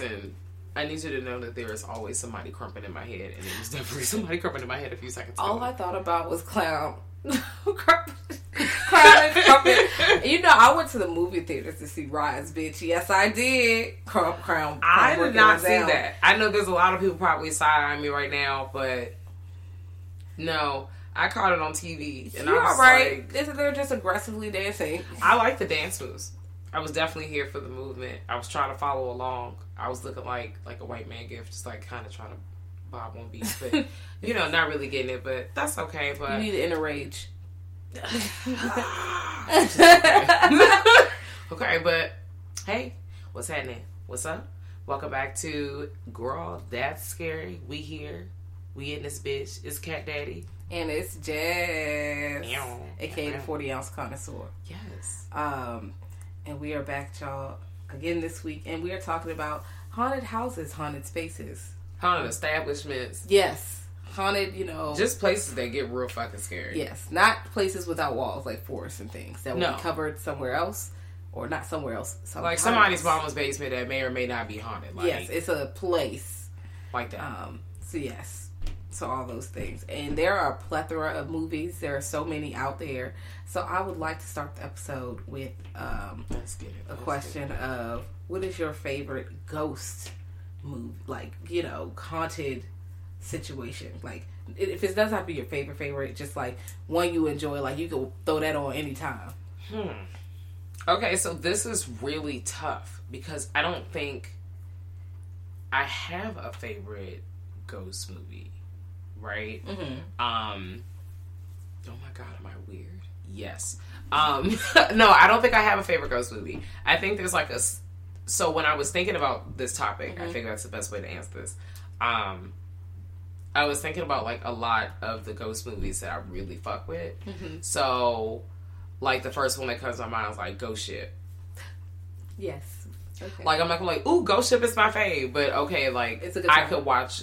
Listen, I need you to know that there is always somebody krumping in my head, and it was definitely somebody krumping in my head a few seconds ago. All I thought about was clown. clown and crumpet. You know, I went to the movie theaters to see Rize, bitch. Yes, I did. Krump, crown. I did not see down. that. I know there's a lot of people probably side eyeing me right now, but no, I caught it on TV, and You're I was right. like, Isn't there just aggressively dancing? I like the dance moves. I was definitely here for the movement. I was trying to follow along. I was looking like like a white man gift, just like kind of trying to bob on beats, but you know, not really getting it. But that's okay. But You need to inner rage. okay, but hey, what's happening? What's up? Welcome back to Girl That's Scary. We here. We in this bitch. It's Cat Daddy. And it's Jazz, Meow. aka the 40 ounce connoisseur. Yes. Um, and we are back, y'all, again this week, and we are talking about haunted houses, haunted spaces. Haunted establishments. Yes, haunted, you know, Just places that get real fucking scary. yes, not places without walls like forests and things that will No. be covered somewhere else, or not somewhere else. Some Like somebody's mama's basement that may or may not be haunted. Like, yes, it's a place. like that. Um, so yes, so all those things, and there are a plethora of movies. There are so many out there. So I would like to start the episode with um, Let's get it. a question of what is your favorite ghost movie like you know haunted situation like if it doesn't have to be your favorite favorite just like one you enjoy like you can throw that on anytime Hmm. Okay, so this is really tough because I don't think I have a favorite ghost movie, right? mm-hmm. Um. Oh my god, am I weird? Yes. Um. no, I don't think I have a favorite ghost movie. I think there's like a. So when I was thinking about this topic, I think that's the best way to answer this. Um. I was thinking about like a lot of the ghost movies that I really fuck with. So, like the first one that comes to my mind is like Ghost Ship. yes okay Like I'm not gonna like, ooh, Ghost Ship is my fave, but okay, like It's a good I could watch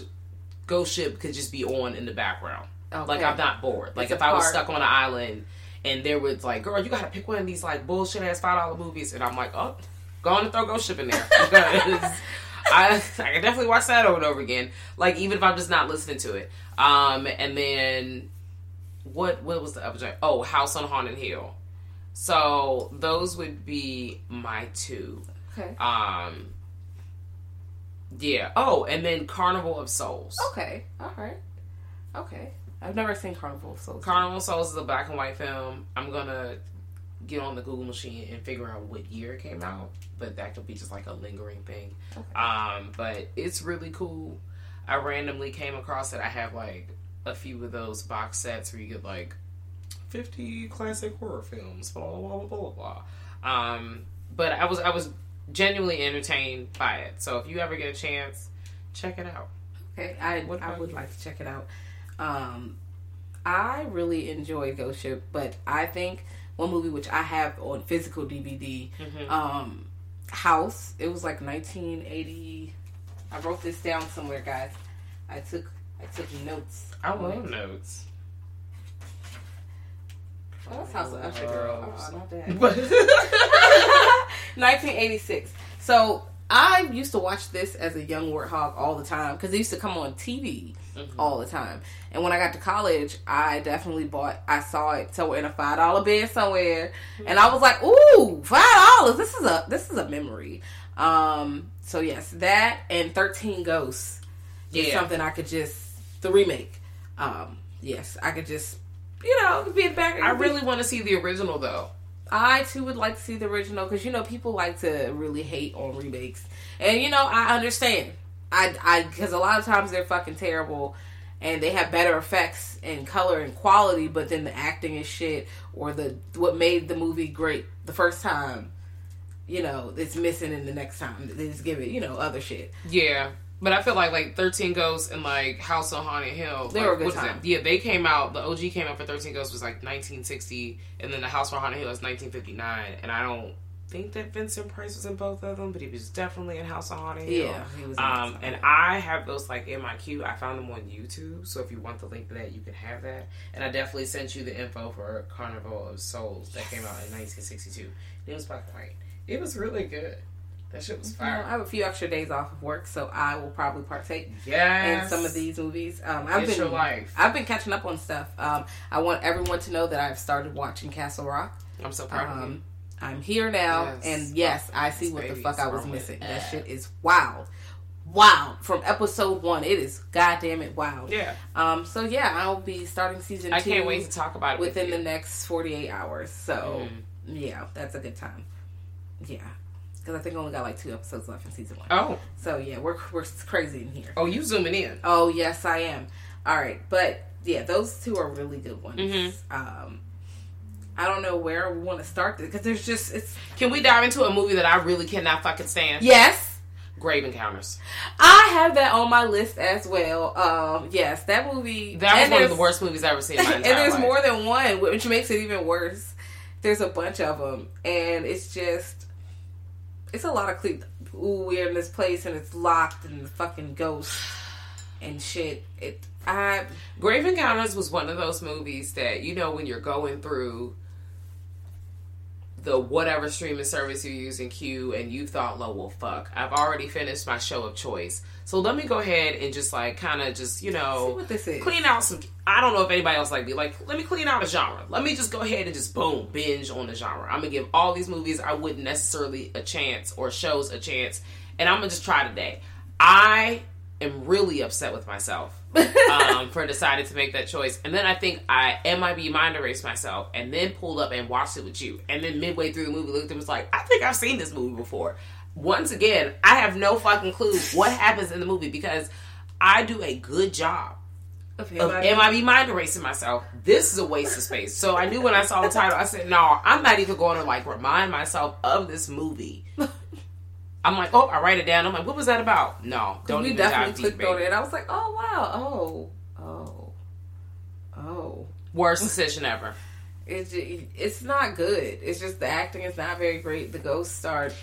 Ghost Ship could just be on in the background. Okay. Like I'm not bored. Like It's if I was stuck on an island and there was like, girl, you gotta pick one of these like bullshit ass five dollar movies, and I'm like, oh, go on and throw Ghost Ship in there because I I can definitely watch that over and over again. Like even if I'm just not listening to it. Um, and then what what was the other? Oh, House on Haunted Hill. So those would be my two. okay Um. Yeah. Oh, and then Carnival of Souls. okay all right okay i've never seen carnival of souls Carnival of Souls is a black and white film. I'm gonna get on the Google machine and figure out what year it came out, but that could be just like a lingering thing. Um, but it's really cool. I randomly came across it. I have like a few of those box sets where you get like 50 classic horror films, blah blah blah blah blah. blah. Um, but I was I was genuinely entertained by it. So if you ever get a chance, check it out. Okay, I What I would you? like to check it out. Um, I really enjoy Ghost Ship, but I think one movie which I have on physical DVD Mm-hmm. um, House. It was like 1980. I wrote this down somewhere, guys. I took I took notes. I love notes. Oh, House of Usher, girl. Oh, not that. But 1986. So I used to watch this as a young warthog all the time because it used to come on TV all the time. And when I got to college, I definitely bought. I saw it somewhere in a five dollar bin somewhere, and I was like, "Ooh, five dollars! This is a this is a memory." Um. So yes, that and Thirteen Ghosts is something I could just the remake. Um. Yes, I could just you know be in the back. I really want to see the original though. I too would like to see the original because you know people like to really hate on remakes, and you know I understand. I I because a lot of times they're fucking terrible, and they have better effects and color and quality, but then the acting is shit or the what made the movie great the first time, you know, it's missing in the next time. They just give it you know other shit. Yeah. But I feel like like Thirteen Ghosts and like House on Haunted Hill. They like, were good time. Yeah, they came out. The OG came out for Thirteen Ghosts was like 1960, and then the House on Haunted Hill is 1959. And I don't think that Vincent Price was in both of them, but he was definitely in House on Haunted Hill. Yeah, he was Um, and I have those like in my queue. I found them on YouTube, so if you want the link to that, you can have that. And I definitely sent you the info for Carnival of Souls that came out in 1962. It was black and white. It was really good. That shit was You know, I have a few extra days off of work, so I will probably partake Yes. in some of these movies. Um, I've It's been your life. I've been catching up on stuff. Um, I want everyone to know that I've started watching Castle Rock. I'm so proud of you. Um, I'm here now, Yes. and yes, I see what the fuck I was missing. That shit is wild, wild. From episode one, it is goddamn it wild. Yeah. Um. So yeah, I'll be starting season. I two can't wait to talk about it within with the next 48 hours. So Mm. yeah, that's a good time. Yeah, because I think I only got like two episodes left in season one. Oh, So yeah, we're we're crazy in here. oh, you zooming in? Oh yes, I am. All right, but yeah, those two are really good ones. Mhm. Um, I don't know where we want to start this because there's just it's Can we dive into a movie that I really cannot fucking stand? yes. Grave Encounters. I have that on my list as well. Um, yes, that movie. That was one of the worst movies I've ever seen in my and there's life. more than one, which makes it even worse. There's a bunch of them, and it's just it's a lot of cle Ooh, we're in this place and it's locked and the fucking ghost and shit. It I Grave Encounters was one of those movies that you know when you're going through the whatever streaming service you're using Q and you thought, "Lo, well, fuck, I've already finished my show of choice, so let me go ahead and just like kind of just you know what this is. clean out some. I don't know if anybody else like me. Like, let me clean out a genre. Let me just go ahead and just boom binge on the genre. I'm gonna give all these movies I wouldn't necessarily a chance or shows a chance, and I'm gonna just try today. I am really upset with myself um, for deciding to make that choice, and then I think I MIB mind erased myself, and then pulled up and watched it with you, and then midway through the movie looked and was like, I think I've seen this movie before. Once again, I have no fucking clue what happens in the movie because I do a good job Of of MIB mind erasing myself. This is a waste of space. So I knew when I saw the title, I said, no, I'm not even going to like remind myself of this movie. I'm like, oh, I write it down. I'm like, what was that about? No, don't we even definitely dive deep, clicked on it. I was like, oh wow, oh, oh, oh. Worst decision ever. It's it's not good. It's just the acting is not very great. The ghosts start.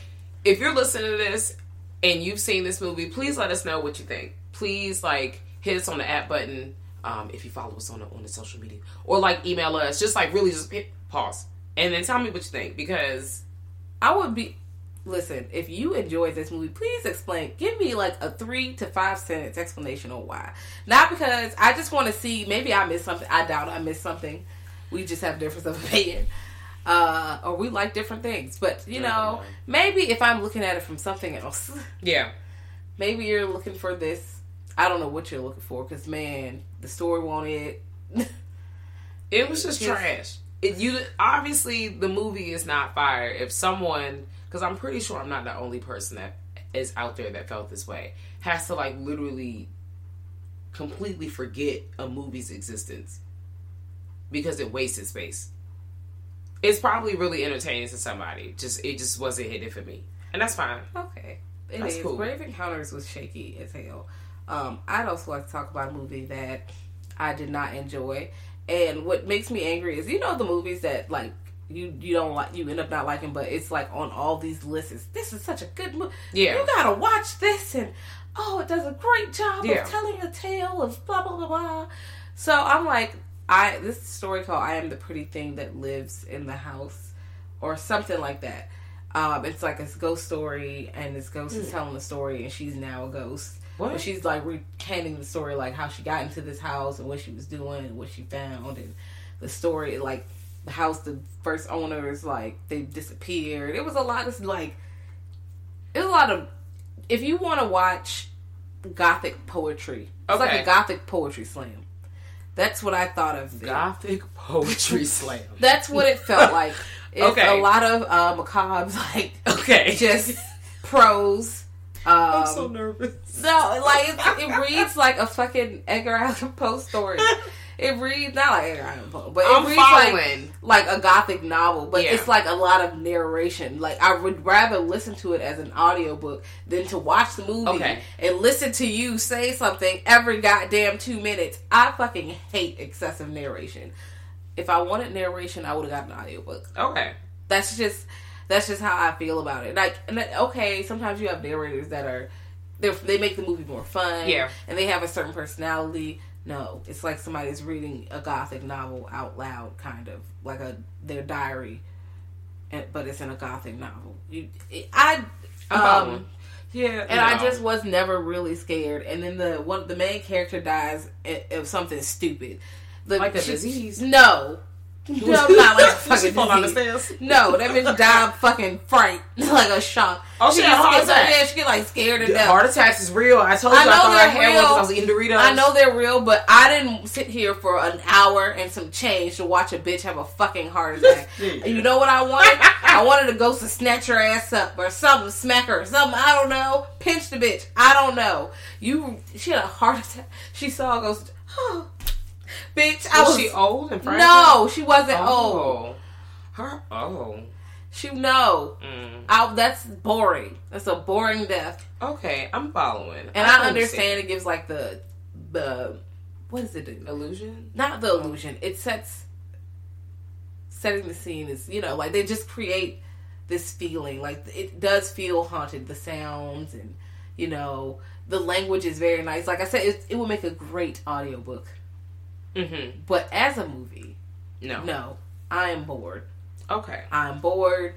If you're listening to this and you've seen this movie, please let us know what you think. Please, like, hit us on the app button um, if you follow us on the, on the social media. Or, like, email us. Just, like, really just hit pause. And then tell me what you think because I would be. Listen, if you enjoyed this movie, please explain. Give me like a three to five sentence explanation on why. Not because I just want to see. Maybe I missed something. I doubt I missed something. We just have difference of opinion, uh, or we like different things. But you know, maybe if I'm looking at it from something else, Yeah. maybe you're looking for this. I don't know what you're looking for because man, the story won't it. It was just trash. It, you obviously the movie is not fire. If someone, because I'm pretty sure I'm not the only person that is out there that felt this way, has to like literally completely forget a movie's existence because it wasted space. It's probably really entertaining to somebody. Just it just wasn't hitting for me, and that's fine. Okay. it is. That's cool. Grave Encounters was shaky as hell. Um, I'd also like to talk about a movie that I did not enjoy. And what makes me angry is, you know, the movies that, like, you you don't like you end up not liking, but it's like on all these lists. This is such a good movie. Yeah. you gotta watch this, and oh, it does a great job Yeah. of telling a tale of blah blah blah blah. So I'm like, I this story called "I Am the Pretty Thing That Lives in the House" or something like that. Um, it's like a ghost story, and this ghost is telling the story, and she's now a ghost. What? She's like recanting the story, like how she got into this house and what she was doing and what she found, and the story, like house, the first owners, like they disappeared. It was a lot of like, it was a lot of. If you want to watch gothic poetry, it's like a gothic poetry slam. That's what I thought of. it. Gothic poetry slam. That's what it felt like. It's Okay. a lot of uh, macabres, like Okay. just prose. Um, I'm so nervous. no, like it, it reads like a fucking Edgar Allan Poe story. It reads not like Edgar Allan Poe, but it I'm reads like following. like a gothic novel. But Yeah. it's like a lot of narration. Like I would rather listen to it as an audiobook than to watch the movie Okay. and listen to you say something every goddamn two minutes. I fucking hate excessive narration. If I wanted narration, I would have gotten an audiobook Okay. that's just that's just how I feel about it. Like, and okay, sometimes you have narrators that are they make the movie more fun, Yeah. and they have a certain personality. No, it's like somebody's reading a gothic novel out loud, kind of like a their diary, and, but it's in a gothic novel. You, it, I, um. Yeah. and I just was never really scared. And then the one the main character dies of something stupid, the, Like a disease? No, no, not like She fucking fall down the stairs. No, that bitch died fucking fright, like a shock. Oh, she had a heart attack. Yeah, she get like scared to death. heart attacks is real. I told you I I, thought I they're had one real. because I was eating Doritos. I know they're real, but I didn't sit here for an hour and some change to watch a bitch have a fucking heart attack. Yeah. You know what I wanted? I wanted a ghost to snatch her ass up or something, smack her or something. I don't know. Pinch the bitch. I don't know. You, she had a heart attack. She saw a ghost. bitch, I Was was. she old and fragile? no, she wasn't old. Oh. Her. Oh. She no. Mm. I, that's boring. That's a boring death. Okay, I'm following. And I, understand it gives like the the what is it illusion. Not the illusion. It sets setting the scene is you know like they just create this feeling like it does feel haunted. The sounds and you know the language is very nice. Like I said, it, it would make a great audiobook. Mm-hmm. But as a movie, No. no, I am bored. Okay. I'm bored.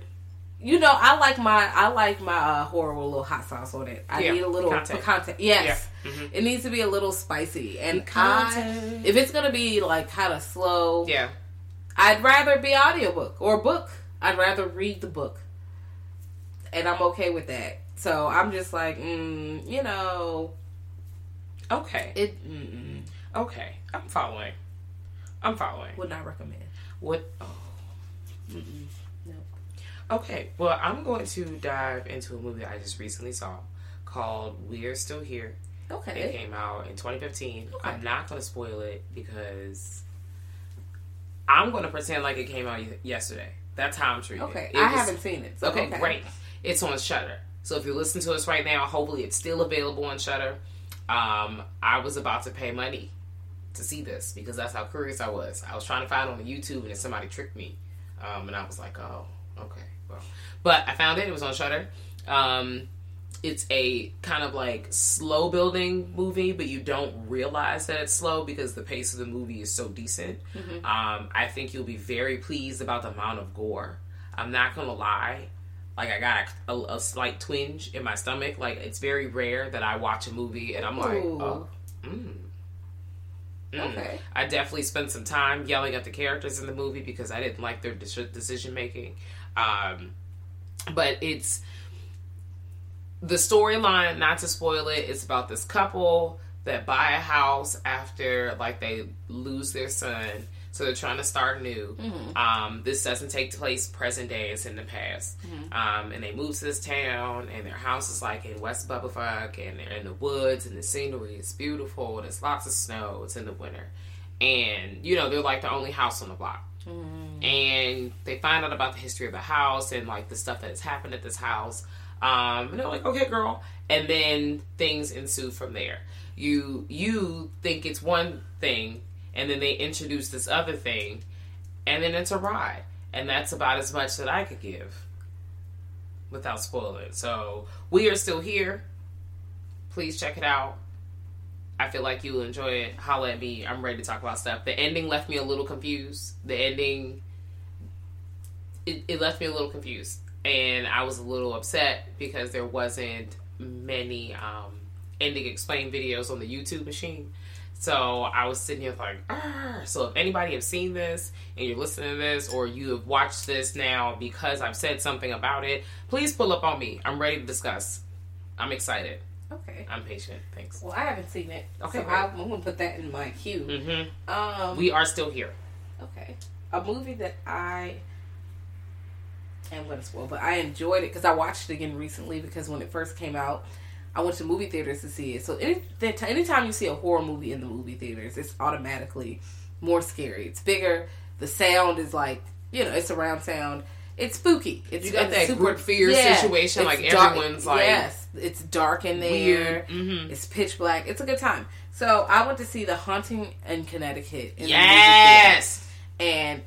You know, I like my I like my uh, horror with a little hot sauce on it. I Yeah, need a little picante. Yes, Yeah, mhm. it needs to be a little spicy. And I, if it's gonna be like kind of slow, Yeah. I'd rather be audiobook or book. I'd rather read the book, and I'm okay with that. So I'm just like, mm, you know, Okay. it mm-mm, Okay. I'm following. I'm following. would not recommend. What? Oh. No. Okay. Well, I'm going to dive into a movie I just recently saw called We're Still Here. Okay. It came out in 2015. Okay. I'm not going to spoil it because I'm going to pretend like it came out yesterday. That's how I'm treating Okay. it. It I was- haven't seen it. So Okay, great. It's on Shudder. So if you listen to us right now, hopefully it's still available on Shudder. Um, I was about to pay money to see this because that's how curious I was. I was trying to find it on YouTube and then somebody tricked me, um, and I was like, oh, okay, well. But I found it. It was on Shudder. Um, it's a kind of like slow building movie, but you don't realize that it's slow because the pace of the movie is so decent. Um, I think you'll be very pleased about the amount of gore. I'm not gonna lie, like I got a, a, a slight twinge in my stomach. Like it's very rare that I watch a movie and I'm like, oh, mm. Mm. Okay. I definitely spent some time yelling at the characters in the movie because I didn't like their de- decision making. Um, but it's the storyline. Not to spoil it, it's about this couple that buy a house after like they lose their son, so they're trying to start new. Um, this doesn't take place present day; it's in the past. Um, and they move to this town, and their house is like in West Bubblefuck, and they're in the woods, and the scenery is beautiful. There's lots of snow. It's in the winter, and you know they're like the only house on the block. And they find out about the history of the house and like the stuff that has happened at this house. Um, and they're like, "Okay, girl," and then things ensue from there. You you think it's one thing, and then they introduce this other thing, and then it's a ride. And that's about as much that I could give without spoiling. So we are still here. Please check it out. I feel like you'll enjoy it. Holla at me. I'm ready to talk about stuff. The ending left me a little confused. The ending it, it left me a little confused. And I was a little upset because there wasn't many um, ending explain videos on the YouTube machine. So I was sitting here like, so if anybody has seen this and you're listening to this, or you have watched this now because I've said something about it, please pull up on me. I'm ready to discuss. I'm excited. Okay. I'm patient. Thanks. Well, I haven't seen it. Okay, So. I'm gonna put that in my queue. hmm Um. We are still here. Okay. A movie that I am going to spoil, but I enjoyed it because I watched it again recently because when it first came out, I went to movie theaters to see it. So any, anytime you see a horror movie in the movie theaters, it's automatically more scary. It's bigger. The sound is like, you know, it's surround sound. It's spooky. It's You got that group fear situation, like dark- everyone's like yes, it's dark in there. Mhm. It's pitch black. It's a good time. So I went to see The Haunting in Connecticut. In the. Yes. And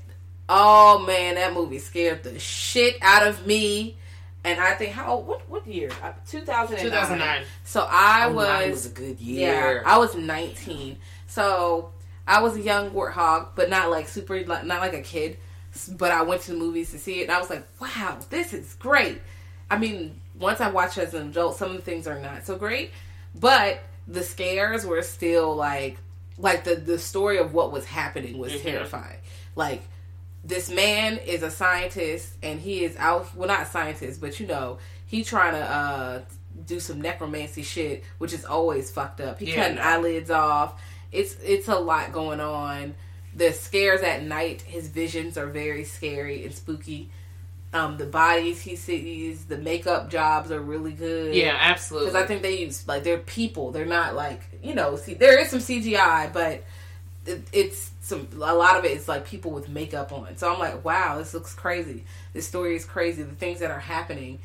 oh man, that movie scared the shit out of me. And I think how what what year? Two thousand 2009. So I Oh, was, nine was a good year. Yeah, I was nineteen. So I was a young warthog, but not like super, not like a kid. But I went to the movies to see it, and I was like, "Wow, this is great." I mean, once I watched it as an adult, some of the things are not so great, but the scares were still like, like the the story of what was happening was Mhm. terrifying. Like this man is a scientist and he is out well not scientist but you know he trying to uh do some necromancy shit which is always fucked up he Yeah, cutting eyelids off it's it's a lot going on the scares at night his visions are very scary and spooky um the bodies he sees the makeup jobs are really good Yeah, absolutely. because I think they use like they're people. They're not like you know. See, there is some CGI, but it, it's some a lot of it is like people with makeup on. So I'm like, wow, this looks crazy. This story is crazy. The things that are happening,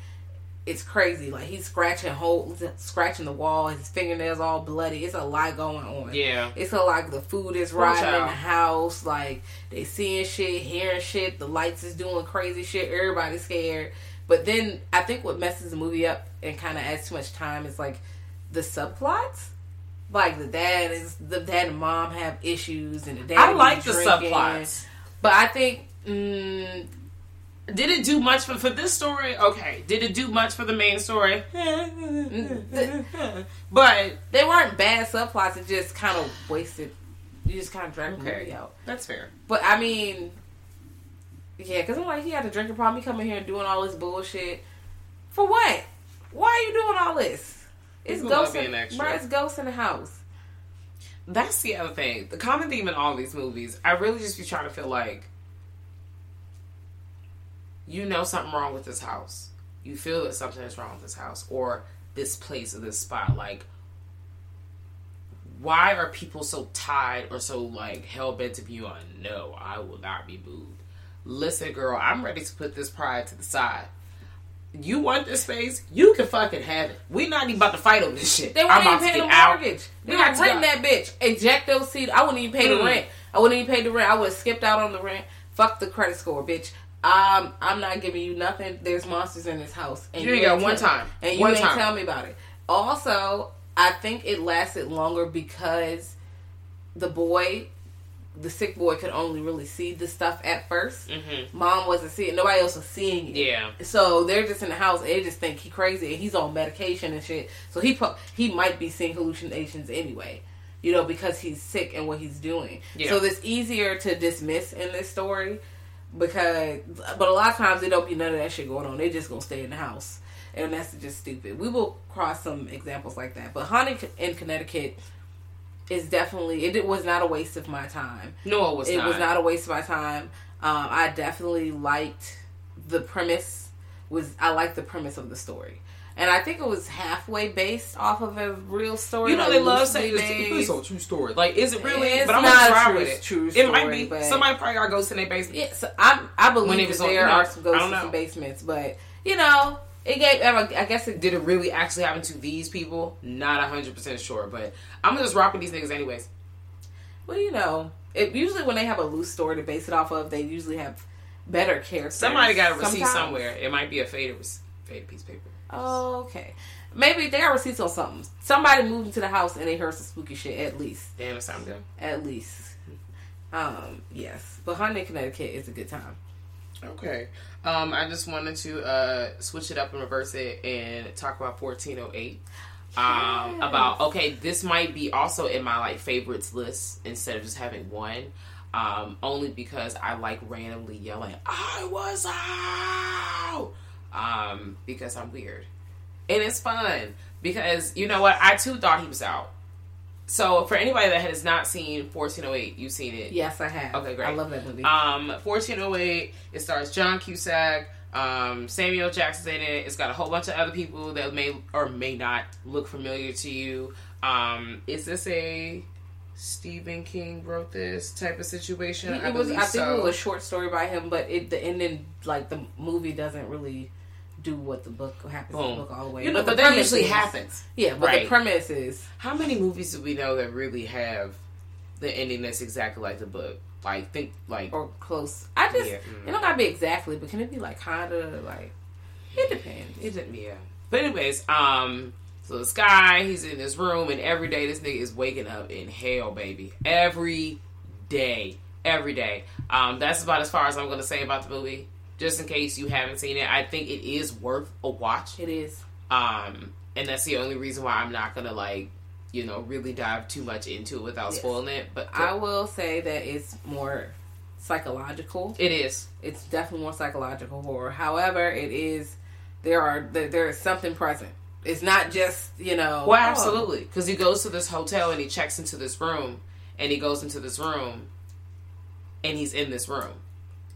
it's crazy. Like he's scratching holes, scratching the wall. His fingernails all bloody. It's a lot going on. Yeah. It's a lot. The food is rotting in the house. Like they seeing shit, hearing shit. The lights is doing crazy shit. Everybody's scared. But then I think what messes the movie up and kind of adds too much time is like the subplots. Like the dad is the dad and mom have issues, and the dad. I like the drinking. subplots. but I think mm, Did it do much for, for this story? Okay. Did it do much for the main story? but they weren't bad subplots. It just kind of wasted. You just kind of dragged the Okay. movie out. that's fair. But I mean, yeah, because I'm like, he had a drinking problem. He coming here and doing all this bullshit for what? Why are you doing all this? It's People ghosts. In, bro, it's ghosts in the house. That's the other thing. The common theme in all these movies, I really just be trying to feel like you know something wrong with this house. You feel that something is wrong with this house or this place or this spot. Like, why are people so tied or so like hell bent to be on? No, I will not be moved. Listen, girl, I'm ready to put this pride to the side. You want this space? You can fucking have it. We not even about to fight on this shit. They I'm weren't even about to paying the get out. mortgage. They We were got to renting that bitch. Eject those seats. I wouldn't even pay the Mm. rent. I wouldn't even pay the rent. I would have skipped out on the rent. Fuck the credit score, bitch. Um, I'm not giving you nothing. There's monsters in this house, and You got one time. and you One ain't time. tell me about it. Also, I think it lasted longer because the boy, the sick boy, could only really see the stuff at 1st Mhm. Mom wasn't seeing. Nobody else was seeing it. Yeah. So they're just in the house and they just think he crazy and he's on medication and shit. So he pro- he might be seeing hallucinations anyway, you know, because he's sick and what he's doing. Yeah. So it's easier to dismiss in this story because, but a lot of times they don't be none of that shit going on. They just gonna stay in the house, and that's just stupid. We will cross some examples like that, but Haunting in Connecticut is definitely it was not a waste of my time No, it was it not. was not a waste of my time. Um, I definitely liked the premise. Was I liked the premise of the story, and I think it was halfway based off of a real story. You know like they love saying it's, a true story. Like, is it really? It's but I'm not gonna a try true- with it. true it might be. but- Somebody probably got ghosts in their basement. Yeah, so I I believe it that on- there know, are some ghosts in some basements, but you know it gave. I guess it Did it really actually happen to these people? Not hundred percent sure, but I'm gonna just rock with these niggas anyways. Well, you know, it, usually when they have a loose story to base it off of, they usually have better characters. Somebody got a receipt sometimes. somewhere. It might be a faded, faded piece of paper. Oh, okay. Maybe they got receipts on something. Somebody moved into the house and they heard some spooky shit. At least, Damn, it's time to at least. Um, yes, but Honey Connecticut is a good time. Okay. Um, I just wanted to uh, switch it up and reverse it and talk about 1408. Um, about okay, this might be also in my like favorites list instead of just having one. Um, only because I like randomly yelling, "I was out," um, because I'm weird, and it's fun because you know what? I too thought he was out. So for anybody that has not seen 1408, you've seen it. Yes, I have. Okay, great. I love that movie. Um, 1408. It stars John Cusack. Um, Samuel Jackson's in it. It's got a whole bunch of other people that may or may not look familiar to you. Um, is this a Stephen King wrote this type of situation? He- I it was. I think so. it was a short story by him, but it the ending like the movie doesn't really do what the book happens in the book all the way. You know, but the that usually is- happens. Yeah, but Right. the premise is How many movies do we know that really have the ending that's exactly like the book? Like think like or close. I just Yeah, mm. it don't gotta be exactly, but can it be like kinda like it depends. It yeah. But anyways, um, so this guy, he's in this room, and every day this nigga is waking up in hell, baby. Every day, every day. Um, that's about as far as I'm gonna say about the movie. Just in case you haven't seen it, I think it is worth a watch. It is. Um, and that's the only reason why I'm not gonna like, you know, really dive too much into it without Yes. spoiling it. But I will say that it's more psychological. it is. It's definitely more psychological horror. However, it is there are there, there is something present. It's not just you know. Well, oh, absolutely. Because he goes to this hotel and he checks into this room, and he goes into this room, and he's in this room,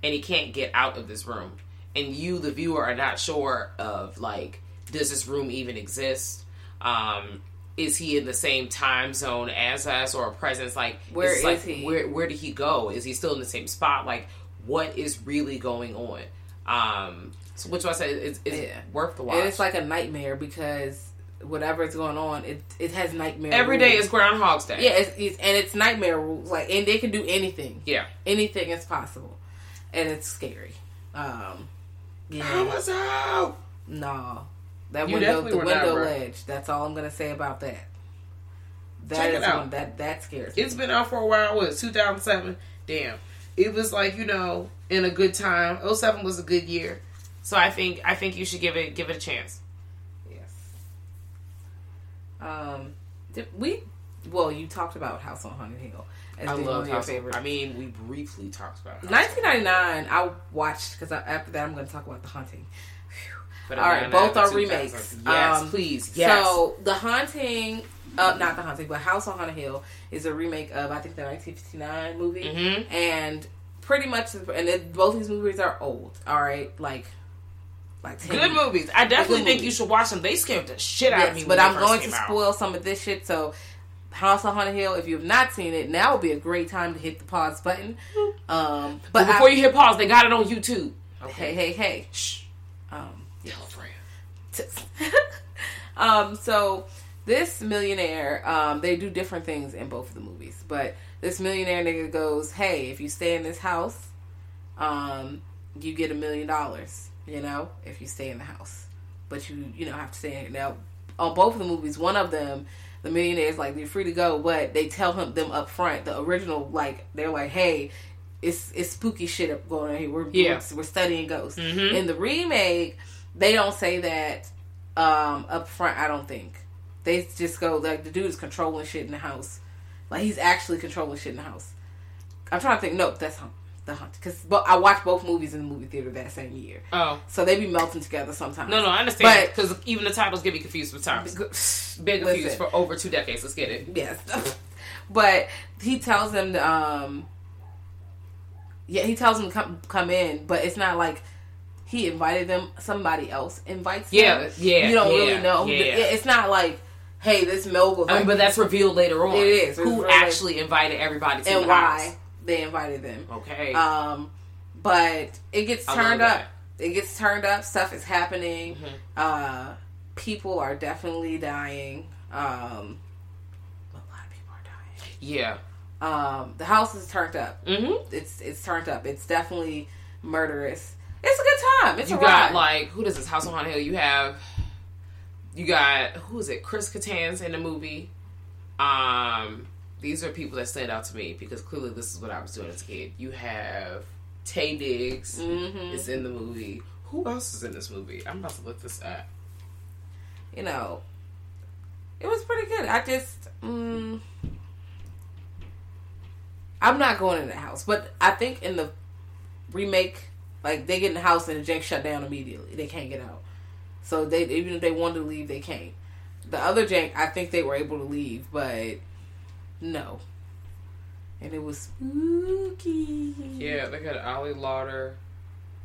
and he can't get out of this room. And you, the viewer, are not sure of like, does this room even exist? Um, is he in the same time zone as us or a presence? Like, Where it's like, he? Where Where did he go? Is he still in the same spot? Like, what is really going on? Um, so which I say is, is Yeah. worth the watch. It's like a nightmare because whatever is going on, it it has nightmare. every day rules. is Groundhog's Day. Yeah, it's, it's and it's nightmare rules. Like, and they can do anything. Yeah. anything is possible, and it's scary. Um, I yeah, was out. no, that You window, the window ledge. That's all I'm gonna say about that. That Check it is out. one that that scares me. It's been out for a while. What, 2007? Damn. It was like, you know, in a good time. 07 was a good year. So I think I think you should give it give it a chance. Yes. Um, did we? Well, you talked about House on Haunted Hill as I love one of your House. I mean, we briefly talked about House. 1999, I watched because after that I'm going to talk about The Haunting. But All right, both are remakes. 2000. Yes, Um, please. Yes. So The Haunting, uh, not The Haunting, but House on Haunted Hill is a remake of I think the 1959 movie, Mhm. and pretty much, and it, both these movies are old. All right, like like good movies. I definitely Good think you should watch them. They scared the shit out of me. But I'm going to out. spoil some of this shit. So, House on Haunted Hill. If you have not seen it, now would be a great time to hit the pause button. Um, But but before I- you hit pause, they got it on YouTube. hey, hey, hey. Shh. Um, Tell a friend. tips. um, so this millionaire, um, they do different things in both of the movies, but this millionaire nigga goes, "Hey, if you stay in this house, um, you get a million dollars. You know, if you stay in the house, but you you know have to stay in it." Now, on both of the movies, one of them. The millionaire's like you're free to go, but they tell him them up front. The original, like they're like, "Hey, it's it's spooky shit up going on here. We're Yeah. we're, we're studying ghosts." Mhm. In the remake, they don't say that um, up front. I don't think they just go like the dude is controlling shit in the house, like he's actually controlling shit in the house. I'm trying to think. Nope, that's hunt, the hunt. Because but I watched both movies in the movie theater that same year, Oh. so they be melting together sometimes. No, no, I understand. But- Because even the titles get me confused sometimes. Been confused Listen. for over two decades. Let's get it. Yes. but he tells them to, um yeah, he tells them to come come in, but it's not like he invited them, somebody else invites Yeah, them. yeah, You don't yeah, really know. yeah. it's not like, hey, this Mogul I mean, but that's revealed later on. It is. Who actually invited everybody to and the why house. they invited them. Okay. Um but it gets turned up. that. It gets turned up, stuff is happening. Mm-hmm. Uh people are definitely dying. Um a lot of people are dying. yeah. um, the house is turned up. Mm-hmm. It's it's turned up. It's definitely murderous. It's a good time. It's you a got ride. like who does this House on Haunted Hill? You have you got who is it? Chris Kattan's in the movie. Um, these are people that stand out to me because clearly this is what I was doing as a kid. You have Taye Diggs Mm-hmm. is in the movie. Who else is in this movie? I'm about to look this up. You know, it was pretty good. I just, mm, I'm not going in the house, but I think in the remake, like they get in the house and the jank shut down immediately. They can't get out. So they even if they wanted to leave, they can't. The other jank, I think they were able to leave, but no. And it was spooky. Yeah, they got Ali Larter.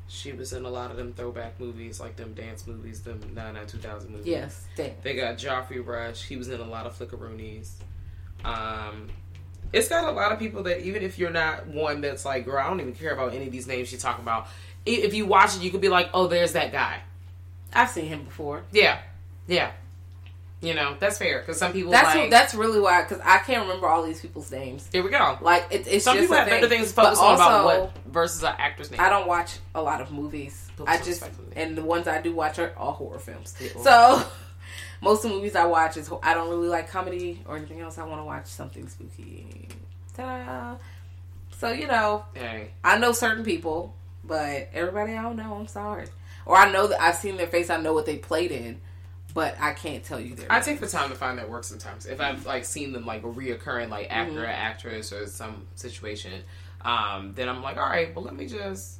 She was in a lot of them throwback movies, like them dance movies, them 99 2000 movies. Yes, damn. They got Geoffrey Rush. He was in a lot of flickeroonies. Um, it's got a lot of people that even if you're not one that's like, girl, I don't even care about any of these names she's talking about. If you watch it, you could be like, oh, there's that guy. I've seen him before. Yeah, yeah. You know that's fair because some people That's like. that's really why because I can't remember all these people's names. here we go. Like it, it's Some just people have thing. better things to focus on about what versus an actor's name. I don't watch a lot of movies. I just respect on it. and the ones I do watch are all horror films. So most of the movies I watch is I don't really like comedy or anything else. I want to watch something spooky. Ta-da! So you know, I know certain people, but everybody I don't know. I'm sorry. Or I know that I've seen their face. I know what they played in, but I can't tell you their. I name. take the time to find that work sometimes. If I've like seen them like reoccurring like actor or actress or some situation, um, then I'm like, all right, well let me just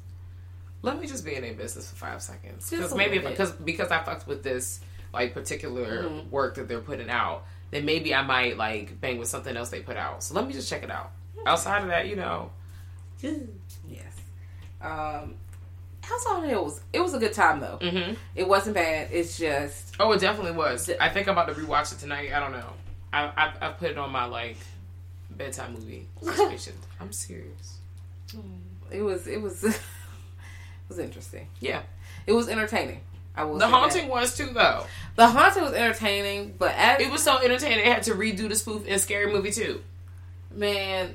let me just be in a business for five seconds because maybe because because I fucked with this like particular Mm-hmm. work that they're putting out, then maybe I might like bang with something else they put out. So let me just check it out. Outside of that, you know, Yes. Um, House on was it was a good time though. hmm It wasn't bad. It's just oh, it definitely was. I think I'm about to rewatch it tonight. I don't know. I I, I put it on my like bedtime movie situation. I'm serious. it was it was it was interesting. Yeah. It was entertaining. I will. The say that. haunting was too, though. The haunting was entertaining, but as It was so entertaining. They had to redo the spoof in Scary Movie too. man,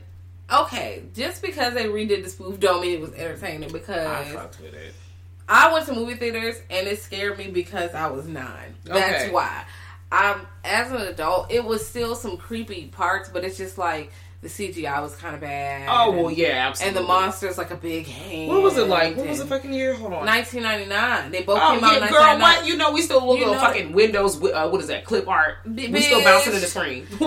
okay, just because they redid the spoof don't mean it was entertaining. Because I fucked with it. I went to movie theaters and it scared me because I was nine. That's Okay. why. Um, as an adult, it was still some creepy parts, but it's just like the CGI was kind of bad. Oh well, yeah, absolutely. and the monster's like a big hand. What was it like? What was the fucking year? Hold on. 1999. They both Oh came out. yeah, in girl, 1999. what? You know we still look at fucking Windows. Uh, what is that? Clip art. B- we still bitch. bouncing in the screen.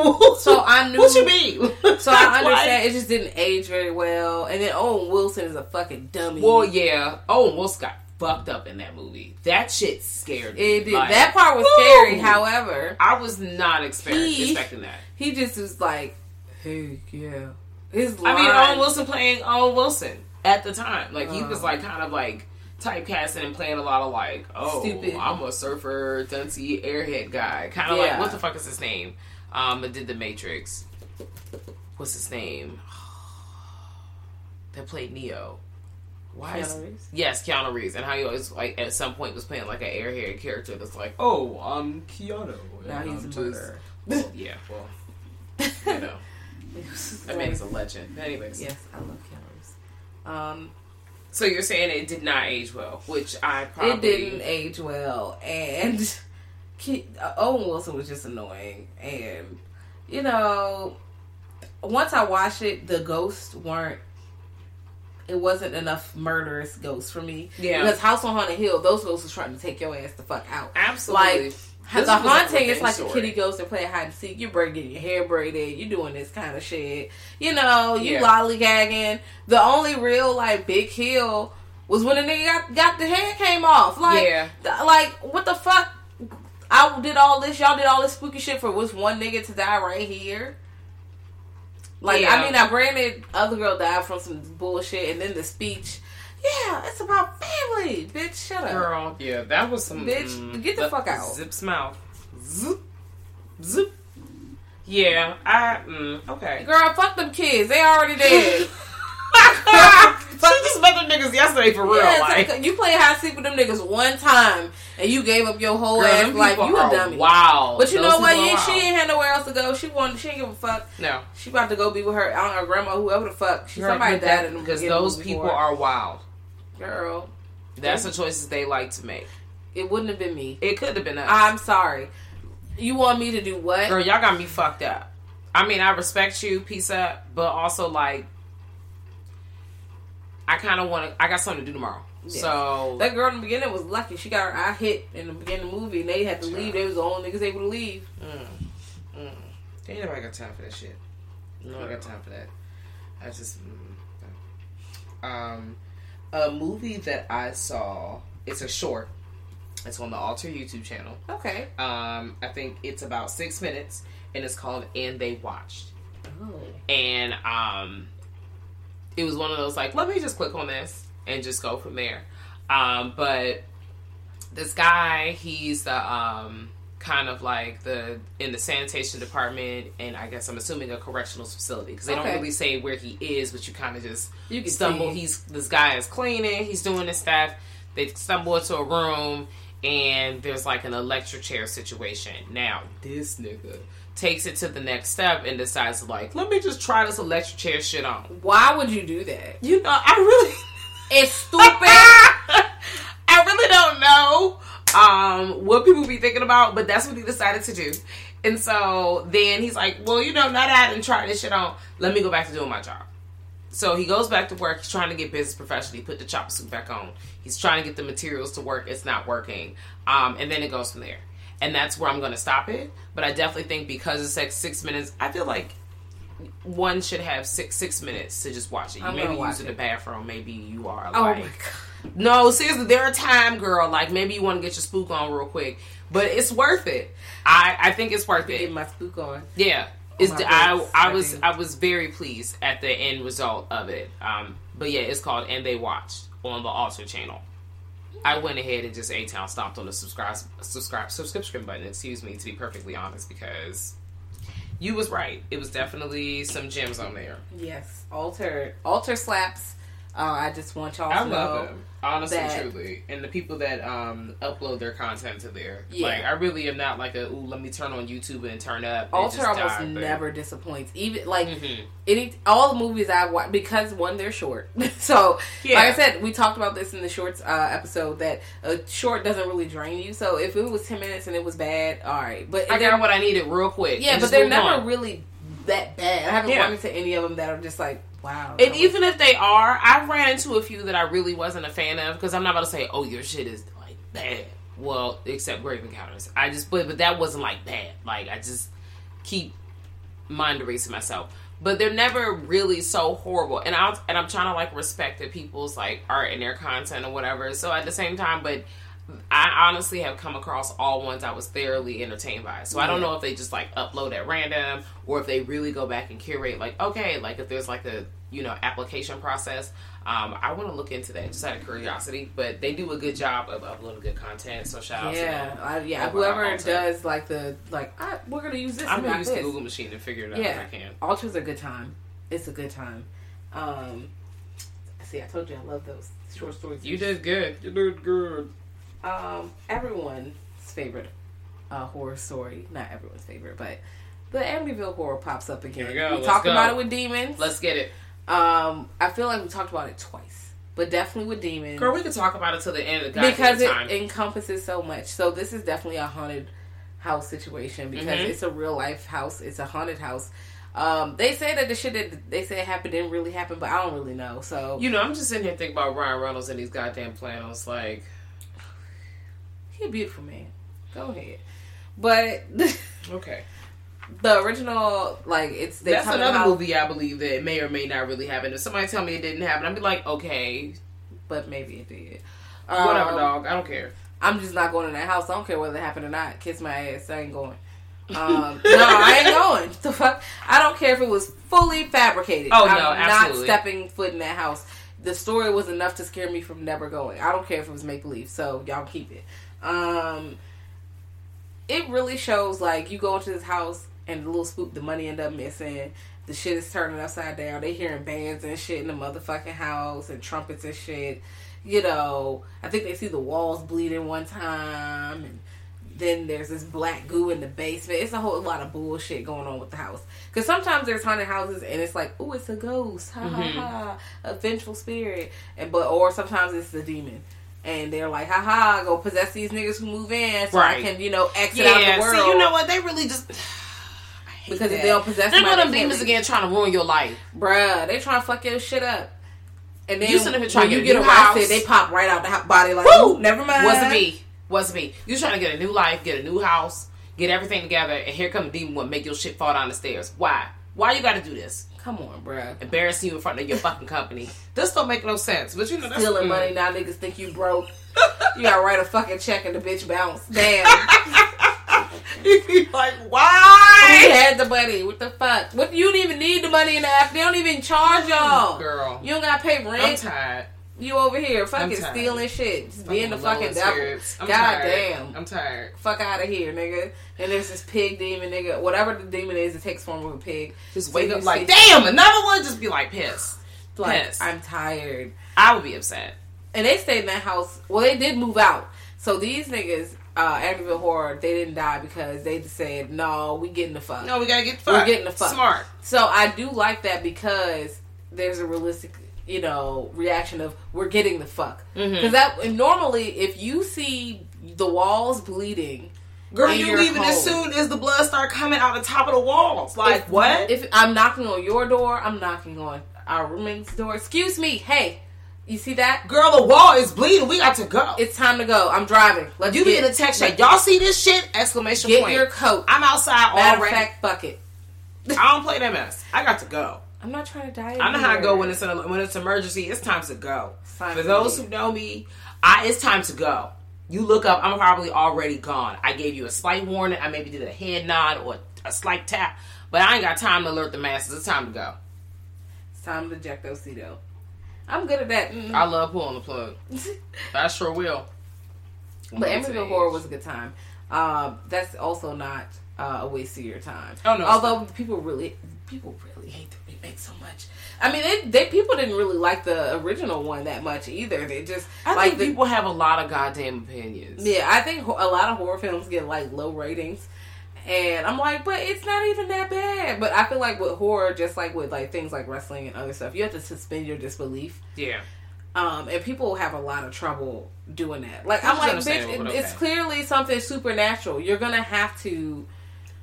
So I knew. what you mean? So I understand it just didn't age very well. And then Owen Wilson is a fucking dummy. Well, yeah. Oh, Wilson got fucked up in that movie. That shit scared me. it did. Like, that part was woo! scary. However, I was not expect- He- expecting that. he just was like, "Hey, yeah." His I mean, Owen Wilson playing Owen Wilson at the time. Like he was Oh. like kind of like typecasting and playing a lot of like, oh, Stupid. I'm a surfer, duncy, airhead guy. Kind of like what the fuck is his name? Um, that did the Matrix. What's his name? that played Neo. Why? is- Keanu Reeves? Yes, Keanu Reeves, and how he always like at some point was playing like an airhead character that's like, oh, I'm Keanu. Now and he's I'm a just- murderer. Well, yeah, well, you know, that man's a legend. Anyways, Yes, I love Keanu. Um, So you're saying it did not age well, which I probably it didn't age well, and uh, Owen Wilson was just annoying. And you know, once I watched it, the ghosts weren't. It wasn't enough murderous ghosts for me. Yeah. Because House on Haunted Hill, those ghosts was trying to take your ass the fuck out. Absolutely. Like This the haunting is like a kitty ghost and play hide and seek. You're braiding your hair braided. You're doing this kind of shit. You know, you Yeah. lollygagging. The only real like big kill was when the nigga got, got the head came off. Like, Yeah. th- like what the fuck? I did all this. Y'all did all this spooky shit for was one nigga to die right here. Like Yeah. I mean, now granted, other girl died from some bullshit, and then the speech. Yeah, it's about family, bitch. Shut up. Girl, yeah, that was some Bitch, get the fuck out. Zip's mouth. Zip, zip. Yeah, I mm, okay. Girl, fuck them kids. They already dead. she just met them niggas yesterday for real. Yeah, like, like, you played high seat with them niggas one time and you gave up your whole girl, ass life. people You a dummy. Wow, But you Those know what? Yeah, she ain't had nowhere else to go. She wanted. She ain't give a fuck. No, She about to go be with her, I don't know, grandma, whoever the fuck. She somebody died because those people before. are wild. Girl, That's the choices they like to make. it wouldn't have been me. It could have been us. I'm sorry. You want me to do what? Girl, y'all got me fucked up. I mean, I respect you, peace up, but also like, I kind of want to. I got something to do tomorrow, so That girl in the beginning was lucky. She got her eye hit in the beginning of the movie, and they had to leave. They was the only niggas able to leave. ain't nobody got time for that shit. No, I got time for that. I just, mm, um, a movie that I saw. It's a short. It's on the Alter YouTube channel. Okay. Um, I think it's about six minutes, and it's called "And They Watched." Oh. and um it was one of those like let me just click on this and just go from there um but this guy he's the um kind of like the in the sanitation department and i guess i'm assuming a correctional facility because they Okay. don't really say where he is but you kind of just You can stumble see. he's this guy is cleaning he's doing his stuff they stumble into a room and there's like an electric chair situation now this nigga takes it to the next step and decides to like let me just try this electric chair shit on Why would you do that? you know i really It's stupid. I really don't know um, what people be thinking about, but that's what he decided to do. And so then he's like, well, you know, now that I didn't try this shit on, let me go back to doing my job. So he goes back to work. He's trying to get business professional. He put the chopper suit back on. He's trying to get the materials to work. It's not working. Um, and then it goes from there. And that's where I'm going to stop it. But I definitely think because it's like six minutes, I feel like one should have six six minutes to just watch it. You I'm maybe use it in the bathroom. Maybe you are oh like my god. No, seriously, there are a time, girl. Like maybe you want to get your spook on real quick, but it's worth it. I I think it's worth it. Get my spook on. Yeah, it's my I I I was do. I was very pleased at the end result of it. Um, but yeah, it's called and they watched on the Alter channel. I went ahead and just a town stomped on the subscribe subscribe subscription button. Excuse me, to be perfectly honest, because you was right. It was definitely some gems on there. Yes. Alter. Alter slaps. Uh, I just want y'all to I know. love them, honestly, that- truly, and the people that um upload their content to there. Yeah. Like, I really am not like a ooh, let me turn on YouTube and turn up. Alter just almost but- never disappoints. Even like Mhm. any all the movies I watch because one they're short. so Yeah. like I said, we talked about this in the shorts uh, episode that a short doesn't really drain you. So if it was ten minutes and it was bad, all right. But I got what I needed real quick. yeah, but they're never on. really that bad. I haven't Yeah. run into any of them that are just like wow. And even if they are, I've ran into a few that I really wasn't a fan of because I'm not about to say, oh, your shit is like bad. Well, except Grave Encounters. I just, but, but that wasn't like bad. Like, I just keep mind erasing myself. But they're never really so horrible. And I and I'm trying to like respect the people's like art and their content or whatever. So at the same time, but I honestly have come across all ones I was thoroughly entertained by. So I don't know if they just like upload at random or if they really go back and curate. Like, okay, like if there's like a you know application process. Um, I want to look into that just out of curiosity. But they do a good job of uploading good content. So shout out to yeah, them. I, yeah. Over Whoever does like the like, I, we're gonna use this. I'm gonna not use the. Google machine and figure it out Yeah, if I can. Alter's a good time. It's a good time. Um, see, I told you I love those short stories. You did good. You did good. Um, everyone's favorite uh, horror story. Not everyone's favorite, but the Amityville horror pops up again. Here we go, let's talked go. about it with demons. Let's get it, Um, I feel like we talked about it twice, but definitely with demons girl. We can talk about it till the end of the because it time. encompasses so much. So this is definitely a haunted house situation because Mhm. it's a real life house. It's a haunted house. Um, they say that the shit that they say happened didn't really happen, but I don't really know. So you know, I'm just sitting here thinking about Ryan Reynolds and these goddamn plans. Like, he a beautiful man. Go ahead. But okay. the original, like it's That's another about- movie I believe that may or may not really happen. If somebody tell me it didn't happen, I'd be like, okay, but maybe it did. whatever, Um, dog. I don't care. I'm just not going in that house. I don't care whether it happened or not. Kiss my ass. I ain't going. Um, no, I ain't going. The fuck? I don't care if it was fully fabricated. Oh, no, I'm absolutely. not stepping foot in that house. The story was enough to scare me from never going. I don't care if it was make believe. So y'all keep it. Um, it really shows like you go into this house and the little spook, the money end up missing. The shit is turning upside down. They hearing bands and shit in the motherfucking house and trumpets and shit. You know, I think they see the walls bleeding one time and then there's this black goo in the basement. It's a whole lot of bullshit going on with the house. Because sometimes there's haunted houses and it's like, oh, it's a ghost, ha ha ha, a vengeful spirit, and but or sometimes it's the demon. And they're like, ha ha, go possess these niggas who move in so I can, you know, exit out Yeah, the world. see, you know what? They really just Because if they don't possess They're them demons again trying to ruin your life. Bruh, they trying to fuck your shit up. And then You sit up here trying to you get get arrested, house. they pop right out the body like, Woo! Never mind. Wasn't me. Wasn't me. You trying to get a new life, get a new house, get everything together, and here come the demon will make your shit fall down the stairs. Why? Why you got to do this? Come on, bruh. Embarrassing you in front of your fucking company. This don't make no sense. But you know that's Stealing mm. money now, niggas think you broke. You gotta write a fucking check and the bitch bounce. Damn. you like why? why? had the money? What the fuck? What you don't even need the money in the app. They don't even charge y'all. Girl, You don't gotta pay rent. I'm rent. tired. You over here fucking stealing shit. Just being the fucking devil. God tired. damn. I'm tired. Fuck out of here, nigga. And there's this pig demon, nigga. Whatever the demon is, it takes form of a pig. Just So wake up like, damn, another one. Just be like pissed. Like, pissed. I'm tired. I would be upset. And they stayed in that house. Well, they did move out. So these niggas, uh, Amityville Horror, they didn't die because they just said, no, we getting the fuck. No, we gotta get the fuck. We're getting the fuck. Smart. So I do like that because there's a realistic, you know, reaction of we're getting the fuck. Because Mm-hmm. that and normally, if you see the walls bleeding, Girl, you your leaving as soon as the blood start coming out the top of the walls. Like if, what? If I'm knocking on your door, I'm knocking on our roommate's door. Excuse me, hey, you see that? Girl, the wall is bleeding. We got to go. It's time to go. I'm driving. Let's you be get, in a text like, y'all see this shit? Exclamation get point. your coat. I'm outside Matter of already. fact, bucket. I don't play that mess. I got to go. I'm not trying to die. I know how I go when it's an, when it's emergency. It's time to go. time For those who know me, I it's time to go. You look up, I'm probably already gone. I gave you a slight warning. I maybe did a head nod or a slight tap, but I ain't got time to alert the masses. It's time to go. It's time to eject Ocido. I'm good at that. Mm. I love pulling the plug. I sure will. But Amityville Horror was a good time. Um, that's also not uh, a waste of your time. Oh, no, Although people really, people really hate the remake so much. I mean, they, they people didn't really like the original one that much either. They just I like think the, people have a lot of goddamn opinions. yeah. I think a lot of horror films get like low ratings. And I'm like, but it's not even that bad. But I feel like with horror, just like with like things like wrestling and other stuff, you have to suspend your disbelief. Yeah. Um, and people have a lot of trouble doing that. Like Which I'm like, bitch, it, it's clearly something supernatural. You're gonna have to,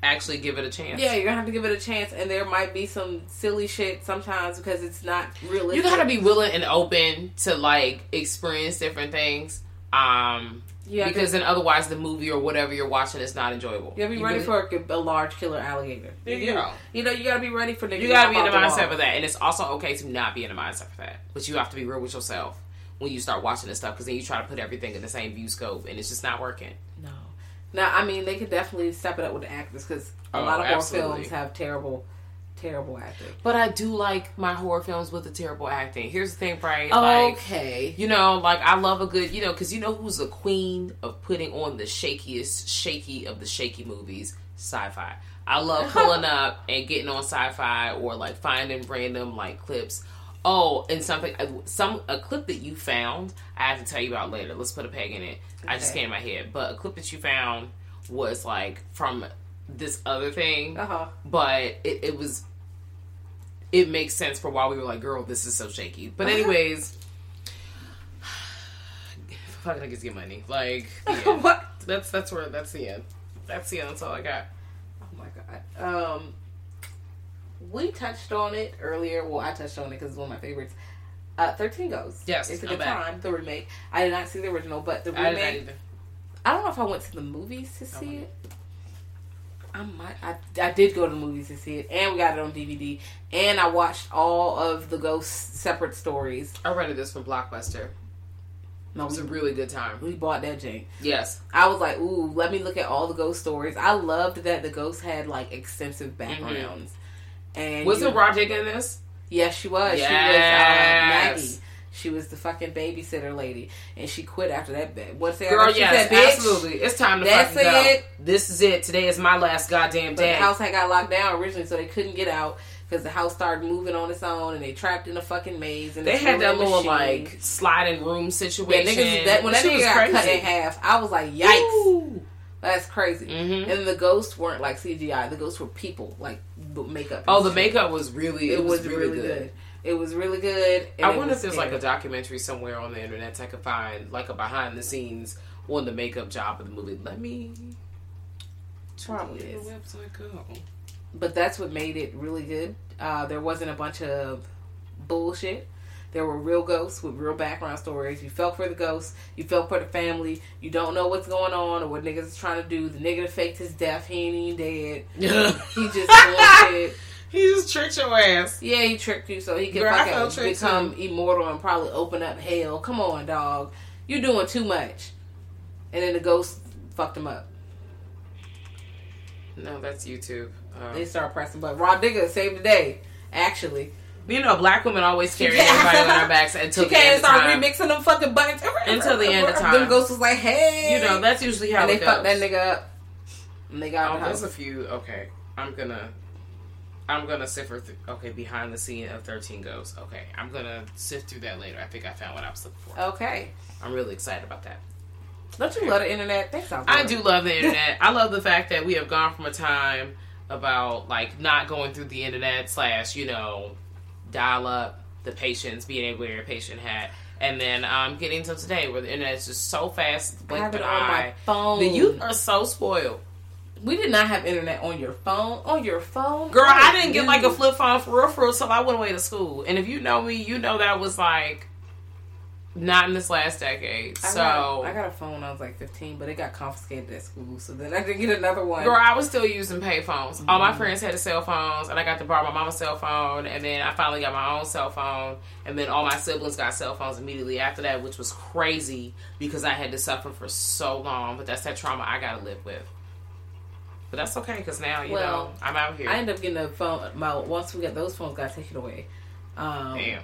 Actually, give it a chance. yeah, you're gonna have to give it a chance. And there might be some silly shit sometimes because it's not realistic. you gotta be willing and open to like experience different things. Um, Yeah, because then otherwise the movie or whatever you're watching is not enjoyable. You gotta be ready really- for a, a large killer alligator. You go. You know, you gotta be ready for niggas. You gotta be in the the mindset wall. for that, and it's also okay to not be in the mindset for that. But you have to be real with yourself when you start watching this stuff, because then you try to put everything in the same view scope, and it's just not working. No. Now, I mean, they could definitely step it up with the actors because a Oh, lot of horror films have terrible, terrible acting. But I do like my horror films with the terrible acting. Here's the thing, right? Like, okay. you know, like I love a good, you know, because you know who's the queen of putting on the shakiest, shaky of the shaky movies? Sci-fi. I love pulling up and getting on sci-fi or like finding random like clips. Oh, and something, some a clip that you found. I have to tell you about later. Let's put a peg in it. I just Okay. came in my head, but a clip that you found was like from this other thing, Uh huh. but it, it was it makes sense for why we were like, girl, this is so shaky. But anyways, fucking niggas get money. Like what? that's that's where that's the end. That's the end. That's all I got. Oh my god. Um, we touched on it earlier. Well, I touched on it because it's one of my favorites. Uh, Thirteen Ghosts. Yes, it's a good back. time. The remake. I did not see the original, but the I did not remake. I don't know if I went to the movies to see it. I might. I, I did go to the movies to see it, and we got it on DVD. And I watched all of the Ghost separate stories. I rented this from Blockbuster. No, It was a really good time. we bought that Jane. Yes. I was like, ooh, let me look at all the ghost stories. I loved that the ghosts had like extensive backgrounds. And Wasn't Rah Digga in this? Yes, she was. She was uh, Maggie. She was the fucking babysitter lady, and she quit after that. Bit. Once they Girl, yes, said, absolutely. It's time to That's fucking go. it. This is it. Today is my last goddamn But the house had got locked down originally, so they couldn't get out because the house started moving on its own, and they trapped in a fucking maze. And they had that little machine. like sliding room yeah, situation. niggas. That when that nigga was got cut in half, I was like, yikes. Ooh. That's crazy. Mhm. And the ghosts weren't like CGI. The ghosts were people, like b- makeup. Oh, the shit. makeup was really. It, was, really, good. It was really good. and I wonder if there's like a documentary somewhere on the internet I could find, like a behind the scenes on the makeup job of the movie. Let me. Probably Where is. the website go? but that's what made it really good. Uh, there wasn't a bunch of bullshit. There were real ghosts with real background stories. You felt for the ghosts. You felt for the family. You don't know what's going on or what niggas is trying to do. The nigga faked his death, he ain't even dead. He just bullshit. he just tricked your ass. Yeah, he tricked you so he could Girl, fucking become too. immortal and probably open up hell. Come on, dog. You're doing too much. And then the ghost fucked him up. No, that's YouTube. Um, They start pressing but Rah Digga saved the day, actually. You know, black women always carry can't- everybody on their backs until She the can't end of start time. remixing them fucking buttons Until the end of time. Them ghosts was like, hey, You know, that's usually how and they goes. fucked that nigga up. And they got Oh, the there's a few. Okay, I'm gonna, I'm gonna sift through. Okay, behind the scene of Thirteen Ghosts. Okay, I'm gonna sift through that later. I think I found what I was looking for. Okay. I'm really excited about that. Don't you love the internet? That sounds I do love the internet. I love the fact that we have gone from a time about like not going through the internet slash you know dial up the patients being able to wear a patient hat. And then um, getting to today where the internet is just so fast, I blink have of it an on my eye. phone. The youth are so spoiled. we did not have internet on your phone. On your phone, Girl, I didn't get like a flip phone for real, for real, till I went away to school. And if you know me, you know that was like not in this last decade. I So, got, I got a phone when I was like 15, but it got confiscated at school. So then I didn't get another one. girl, I was still using pay phones. All Mm-hmm. my friends had cell phones, and I got to borrow my mama's cell phone. And then I finally got my own cell phone. And then all my siblings got cell phones immediately after that, which was crazy because I had to suffer for so long. But that's that trauma I got to live with. But that's okay because now you Well, know I'm out here. I ended up getting a phone. My once we got those phones got taken away. Um, Damn.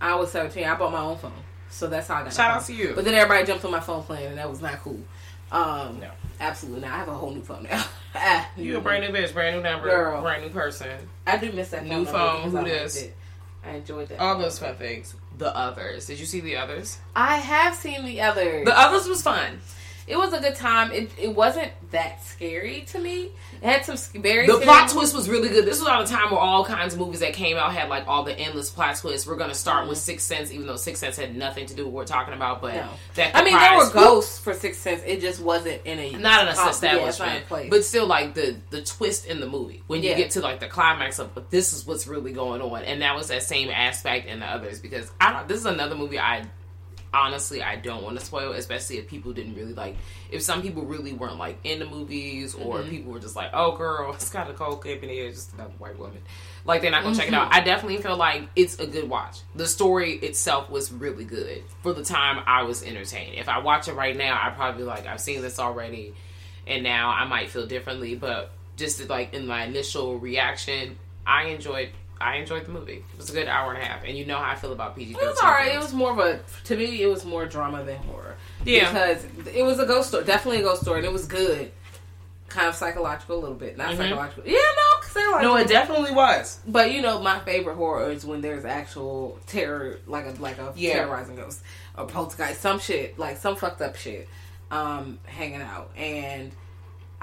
I was 17. I bought my own phone, so that's how I got. Shout out to you. But then everybody jumped on my phone plan, and that was not cool. Um, No. absolutely not. I have a whole new phone now. Ah, You a brand new bitch, brand new number, Girl. brand new person. I do miss that phone. New phone, who I it. I enjoyed that. All those fun things. The others. Did you see the others? I have seen the others. The others was fun. It was a good time. It, it wasn't that scary to me. It had some very The plot twist was really good. This was all the time where all kinds of movies that came out had like all the endless plot twists. We're gonna start with mm-hmm. Six Sense, even though Six Sense had nothing to do with what we're talking about. But No. that I mean, there were ghosts for Six Sense. It just wasn't in a not an yeah, establishment, a place. but still like the the twist in the movie when you Yeah. get to like the climax of but this is what's really going on, and that was that same aspect in the others because I don't. This is another movie I honestly I don't want to spoil, especially if people didn't really like. If some people really weren't like in the movies, or Mm-hmm. people were just like, "Oh, girl, it's got a cold cape in here, just another white woman." Like they're not gonna check it out. I definitely feel like it's a good watch. The story itself was really good for the time. I was entertained. If I watch it right now, I probably be like, "I've seen this already," and now I might feel differently. But just like in my initial reaction, I enjoyed. I enjoyed the movie. It was a good hour and a half, and you know how I feel about PG. It was alright. It was more of a to me. It was more drama than horror. Yeah. because it was a ghost story. Definitely a ghost story, and it was good. Kind of psychological, a little bit. Not psychological. Yeah, no, psychological. no, it definitely was. But you know, my favorite horror is when there's actual terror, like a like a Yeah. terrorizing ghost or poltergeist, some shit, like some fucked up shit, um, hanging out. And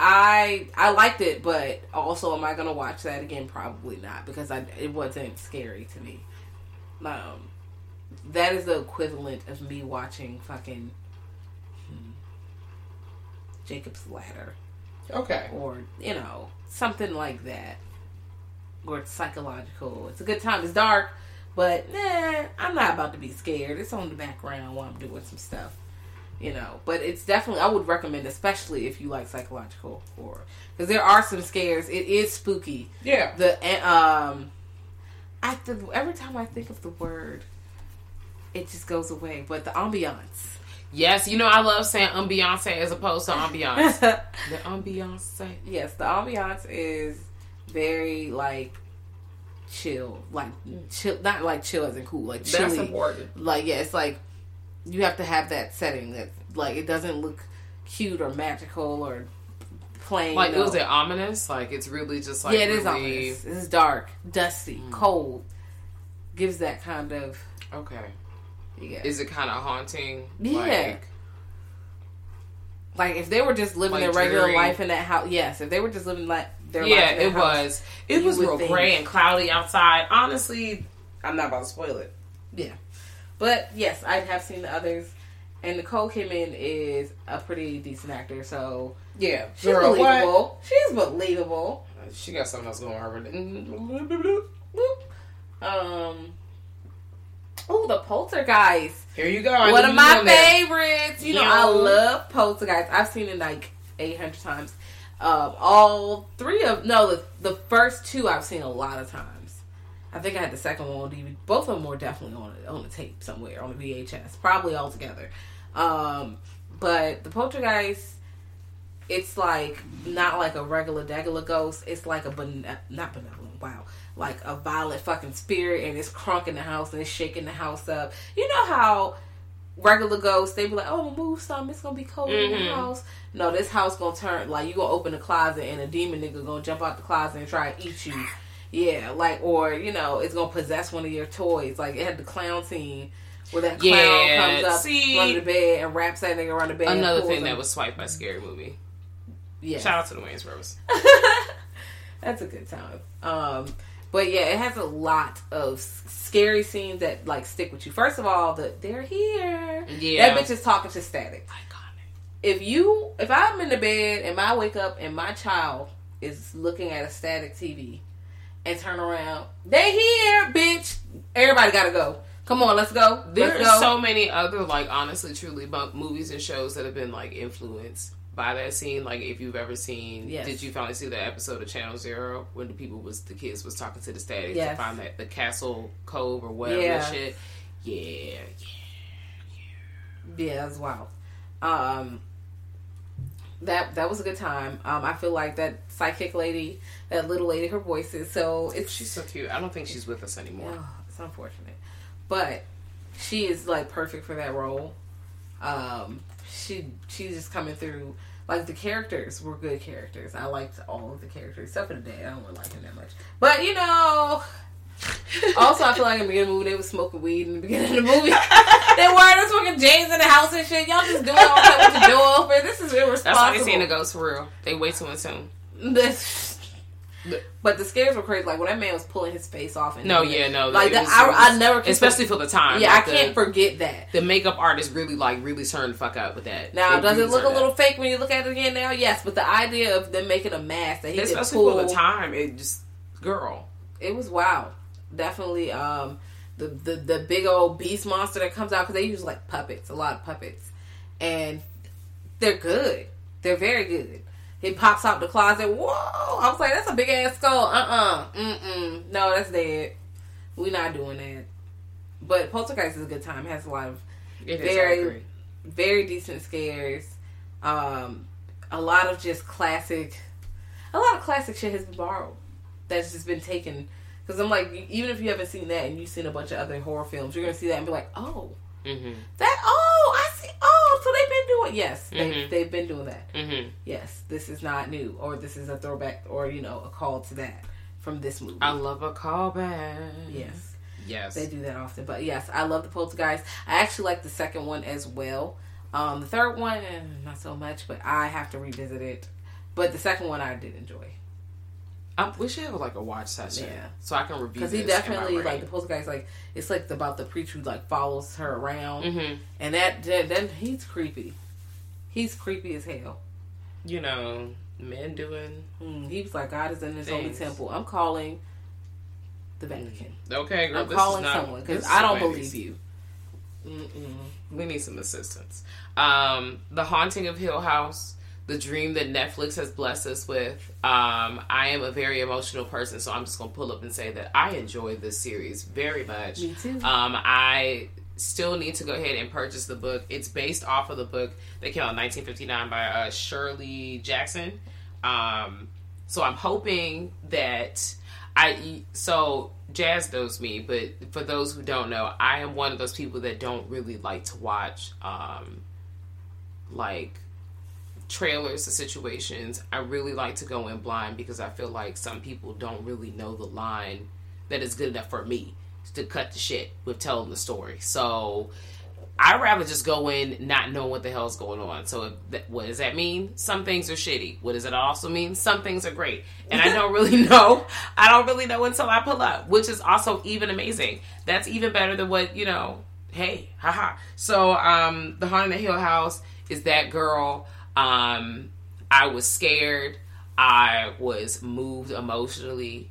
I I liked it, but also, am I gonna watch that again? Probably not, because I it wasn't scary to me. Um, that is the equivalent of me watching fucking hmm, Jacob's Ladder Okay. or you know something like that or it's psychological it's a good time it's dark but nah i'm not about to be scared it's on the background while i'm doing some stuff you know but it's definitely i would recommend especially if you like psychological horror because there are some scares it is spooky Yeah. the eh, um i th- every time i think of the word it just goes away but the ambiance Yes, you know I love saying ambiance as opposed to ambiance. the ambiance. Yes, the ambiance is very like chill, like chill, not like chill as in cool, like That's chilly. important. Like yeah, it's like you have to have that setting that like it doesn't look cute or magical or plain. Like, no. was it ominous? Like, it's really just like yeah, it is really... ominous. This is dark, dusty, Mm. cold. Gives that kind of Okay. yeah. Is it kind of haunting? Yeah. Like, Like if they were just living Like their regular dreary. life in that house, yes. If they were just living like their life Yeah, it house, was. It was real think- gray and cloudy outside. Honestly, I'm not about to spoil it. Yeah, but yes, I have seen the others, and Nicole Kidman is a pretty decent actor, so Yeah, she's girl, what? believable. She's believable. She got something else going on. Whoop. Um. Oh, the Poltergeist. Here you go. I One of my on there. favorites. You know, I love Poltergeist. I've seen it like 800 times. Um, all three of no, the, the first two I've seen a lot of times. I think I had the second one on DVD. Both of them were definitely on on the tape somewhere on the VHS, probably all together. Um, but the Poltergeist, it's like not like a regular degular ghost. It's like a bene- not benevolent. Wow, like a violent fucking spirit, and it's crunking the house and it's shaking the house up. You know how regular ghosts they be like, "Oh, move something. It's gonna be cold in the Mhm. house." No, this house gonna turn like you gonna open the closet and a demon nigga gonna jump out the closet and try to eat you. Yeah, like or you know it's gonna possess one of your toys. Like it had the clown scene where that clown Yeah, comes up see- under the bed and wraps that nigga around the bed. Another thing him. that was swiped by Scary Movie. yeah. Shout out to the Wayans Bros. That's a good time. Um, but yeah, it has a lot of scary scenes that like stick with you. First of all, the they're here. Yeah. that bitch is talking to static. Iconic. If you, if I'm in the bed and I wake up and my child is looking at a static TV and turn around, they here, bitch. Everybody gotta go. Come on, let's go. There let's are go. so many other like honestly, truly bunk movies and shows that have been like influenced by that scene. Like if you've ever seen, Yes. did you finally see the episode of Channel Zero when the people was the kids was talking to the statics Yes. to find that the Candle Cove or whatever shit? Yeah. that shit? Yeah, Yeah, that's wild. Um, that that was a good time. Um, I feel like that psychic lady, that little lady, her voice is so it's she's so cute. I don't think she's with us anymore. Oh, it's unfortunate, but she is like perfect for that role. Um, she she's just coming through. Like the characters were good characters. I liked all of the characters except for the dad. I don't really like him that much. But you know, also I feel like in the beginning of the movie they was smoking weed in the beginning of the movie. they were smoking James in the house and shit. Y'all just doing all that with the door open. This is irresponsible. That's why they seeing the ghost for real. They way too soon. This- but the scares were crazy. Like when that man was pulling his face off. And No, yeah, no. Like it that, was- I, was- I never, can especially for the time. Yeah, like I can't forget that. the makeup artist really like really turned the fuck up with that. Now, They does it look a little out. fake when you look at it again now? Yes, but the idea of them making a mask that he especially pull, for the time? It just girl. it was wow. Definitely, um, the, the the big old beast monster that comes out because they use like puppets, a lot of puppets, and they're good. They're very good. He pops out the closet. Whoa! I was like, that's a big ass skull. Uh uh-uh. uh. Mm mm. No, that's dead. We're not doing that. But Poltergeist is a good time. It has a lot of It very very decent scares. Um, a lot of just classic, a lot of classic shit has been borrowed. That's just been taken. Because I'm like, even if you haven't seen that and you've seen a bunch of other horror films, you're gonna see that and be like, oh, Mhm. that, oh, I see, oh, so they've been doing, yes, they, Mhm. they've been doing that. Mhm. Yes, this is not new, or this is a throwback, or you know, a call to that from this movie. I love a callback. yes. Yes. They do that often. But yes, I love the Poltergeist. I actually like the second one as well. Um, the third one, eh, not so much, but I have to revisit it. But the second one I did enjoy. I, we should have like a watch session, Yeah. so I can review. Because he this in my definitely, like, the post guy's like, it's like about the preacher who, like, follows her around. Mhm. And that, that, he's creepy. He's creepy as hell. you know, men doing. Mm, he was like, God is in his holy temple. I'm calling the Vatican. Okay, girl, I'm calling not, someone because I don't believe you. Mm-mm. We need some assistance. Um, the Haunting of Hill House, the dream that Netflix has blessed us with. Um, I am a very emotional person, so I'm just gonna pull up and say that I enjoy this series very much. Me too. Um, I still need to go ahead and purchase the book. It's based off of the book that came out in 1959 by uh, Shirley Jackson. Um, so I'm hoping that I so Jazz knows me, but for those who don't know, I am one of those people that don't really like to watch um, like trailers to situations. I really like to go in blind because I feel like some people don't really know the line that is good enough for me to cut the shit with telling the story. So I'd rather just go in not knowing what the hell's going on. So, what does that mean? Some things are shitty. What does it also mean? Some things are great. And I don't really know. I don't really know until I pull up, which is also even amazing. That's even better than what, you know, hey, haha. So, um, The Haunted Hill House is that girl. Um, I was scared. I was moved emotionally.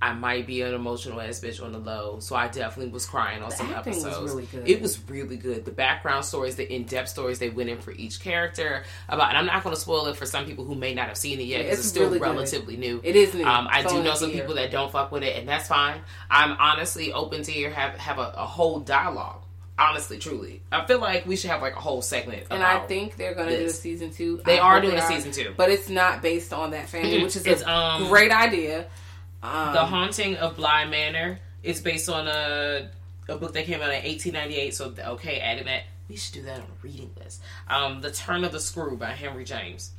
I might be an emotional ass bitch on the low, so I definitely was crying on some acting was episodes. really good. It was really good. The background stories, the in depth stories they went in for each character about, and I'm not going to spoil it for some people who may not have seen it yet Yeah, it's it's, still really good. relatively new. It is new. Um, I do know some year. people that don't fuck with it, and that's fine. I'm honestly open to hear have have a, a whole dialogue. Honestly, truly, I feel like we should have like a whole segment. And I think they're going to do a season two. They I are doing they a season two. but it's not based on that family, which is It's, a um, great idea. Um, The Haunting of Bly Manor is based on a a book that came out in 1898. So okay, adding that, we should do that on a reading list. Um, The Turn of the Screw by Henry James.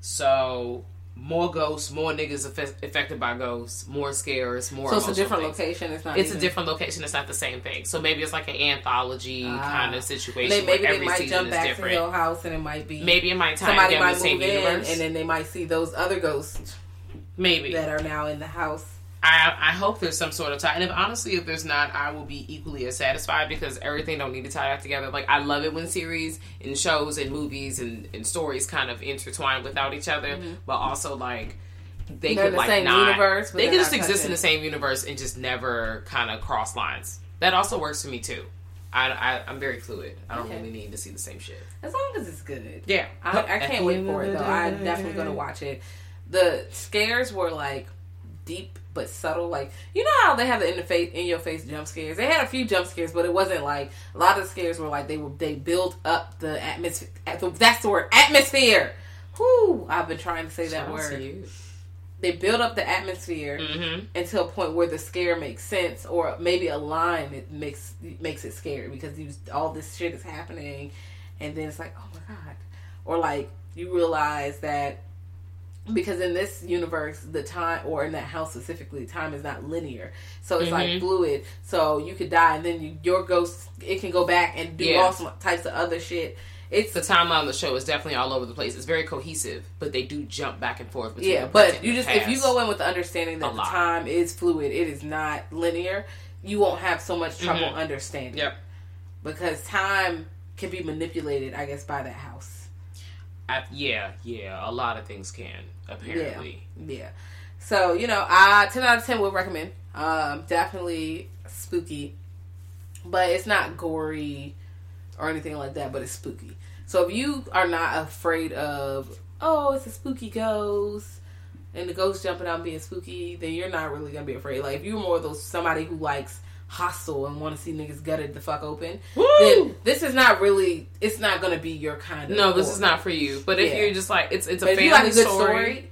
So more ghosts, more niggas affe- affected by ghosts, more scares, more. so it's a different things. location. It's not. It's a different location. It's not the same thing. So maybe it's like an anthology Ah. kind of situation. They, maybe they might jump back to different. Hill House, and it might be Maybe it might tie somebody might move in, universe. and then they might see those other ghosts maybe that are now in the house. I, I hope there's some sort of tie. And if honestly, if there's not, I will be equally as satisfied because everything don't need to tie that together. Like I love it when series and shows and movies and, and stories kind of intertwine without each other, but also like they Mm-hmm. They're could the like same not. universe, they could just exist touching. in the same universe and just never kind of cross lines. That also works for me too. I, I I'm very fluid. I don't Okay. really need to see the same shit. As long as it's good. Yeah, I, I can't wait for it though. I'm definitely gonna watch it. The scares were like deep but subtle. Like you know how they have the in the face in your face jump scares. They had a few jump scares, but it wasn't like a lot of scares were like they were they built up the atmosphere. That's the word atmosphere. Whoo! I've been trying to say that out word. you. They build up the atmosphere Mhm. until a point where the scare makes sense, or maybe a line it makes makes it scary because you all this shit is happening, and then it's like, oh my god, or like you realize that because in this universe, the time or in that house specifically, time is not linear, so it's like Mhm. fluid. So you could die, and then you, your ghost it can go back and do Yeah. all some types of other shit. It's the timeline of the show is definitely all over the place. It's very cohesive, but they do jump back and forth. Between Yeah, but you just if you go in with the understanding that the time is fluid, it is not linear. You won't have so much trouble Mhm. understanding. Yep. Because time can be manipulated, I guess, by that house. Yeah, yeah, a lot of things can apparently. Yeah. So you know, I ten out of ten would recommend. Um, definitely spooky, but it's not gory or anything like that. But it's spooky. So if you are not afraid of, oh, it's a spooky ghost. And the ghost jumping out and being spooky, then you're not really gonna be afraid. Like if you're more of those somebody who likes hostile and want to see niggas gutted the fuck open, Woo! then this is not really. It's not gonna be your kind of. No, this is not for you. But if Yeah. you're just like it's it's a But if family you like a good story, story,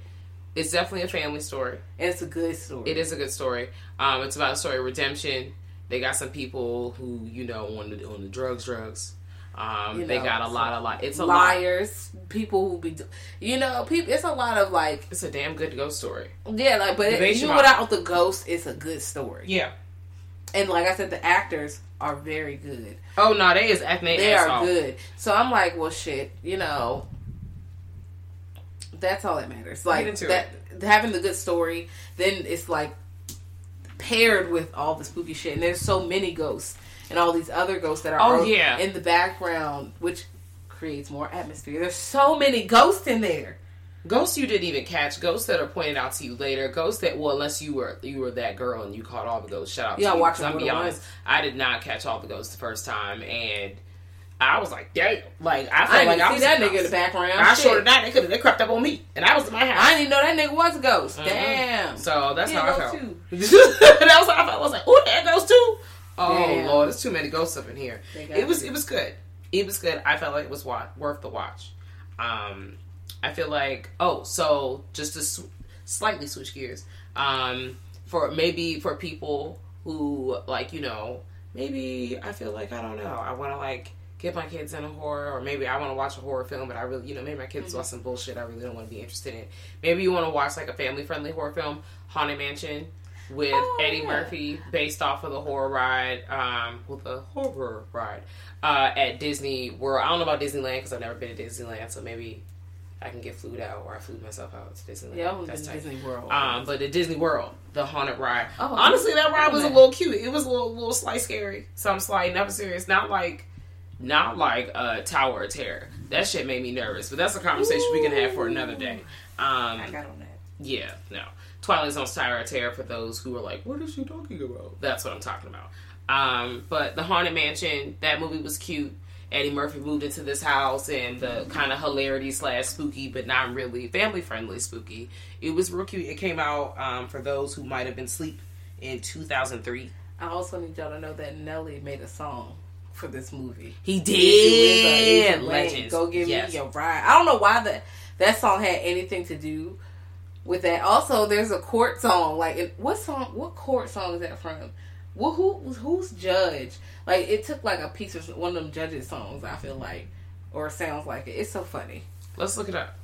it's definitely a family story. and it's a good story. It is a good story. Um, it's about a story of redemption. They got some people who you know on the on the drugs, drugs. Um, You they got a lot, a lot. It's a lot. liars, people who be, you know, people. It's a lot of like, It's a damn good ghost story. yeah, like, but Debate even Shabbat. without the ghost, it's a good story. Yeah. And like I said, the actors are very good. Oh no, they is acting. They ass are off. good. So I'm like, well, shit, you know, that's all that matters. Like that, having the good story, then it's like paired with all the spooky shit. And there's so many ghosts and all these other ghosts that are Oh, yeah. in the background, which creates more atmosphere. There's so many ghosts in there. Ghosts you didn't even catch. Ghosts that are pointed out to you later. Ghosts that well, unless you were you were that girl and you caught all the ghosts. Shout out Yeah, to you. I'm be honest. ones. I did not catch all the ghosts the first time, and I was like, damn. Like I I felt didn't like I was that nigga in the background. I Shit. sure did not. They could have they crept up on me, and I was in my house. I didn't even know that nigga was a ghost. Mhm. Damn. So that's how I felt. that was how I felt. I was like, oh, there goes too. Oh Damn. lord, there's too many ghosts up in here. It was you. it was good. It was good. I felt like it was wa- worth the watch. Um, I feel like oh, so just to sw- slightly switch gears. Um, for maybe for people who like you know maybe I feel like I don't know I want to like get my kids in a horror or maybe I want to watch a horror film but I really you know maybe my kids watch some bullshit I really don't want to be interested in. Maybe you want to watch like a family friendly horror film, Haunted Mansion with Oh, Eddie yeah. Murphy, based off of the horror ride, um, with the horror ride uh, at Disney World. I don't know about Disneyland because I've never been to Disneyland, so maybe I can get flued out or I flew myself out to Disneyland. Yeah, I was That's. Disney World. Um, but the Disney World, the haunted ride. Oh, Honestly, that ride was a little cute. It was a little, little slight scary. So I'm slight, never serious. Not like, not like uh, Tower of Terror. That shit made me nervous. But that's a conversation we can have for another day. Um, I got on that. yeah, no. Twilight Zone's Tower of Terror for those who are like, what is she talking about? That's what I'm talking about. Um, but the Haunted Mansion, that movie was cute. Eddie Murphy moved into this house and the kind of hilarity slash spooky, but not really family friendly spooky. It was real cute. It came out um, for those who might have been asleep in 2003. I also need y'all to know that Nelly made a song for this movie. He If you is a- is did. a Legends. Go give Yes. me your ride. I don't know why that that song had anything to do with that. Also, there's a court song. Like, what song? What court song is that from? Well, who who's judge? Like, it took like a piece of one of them judges' songs. I feel like, or it sounds like it. It's so funny. Let's look it up.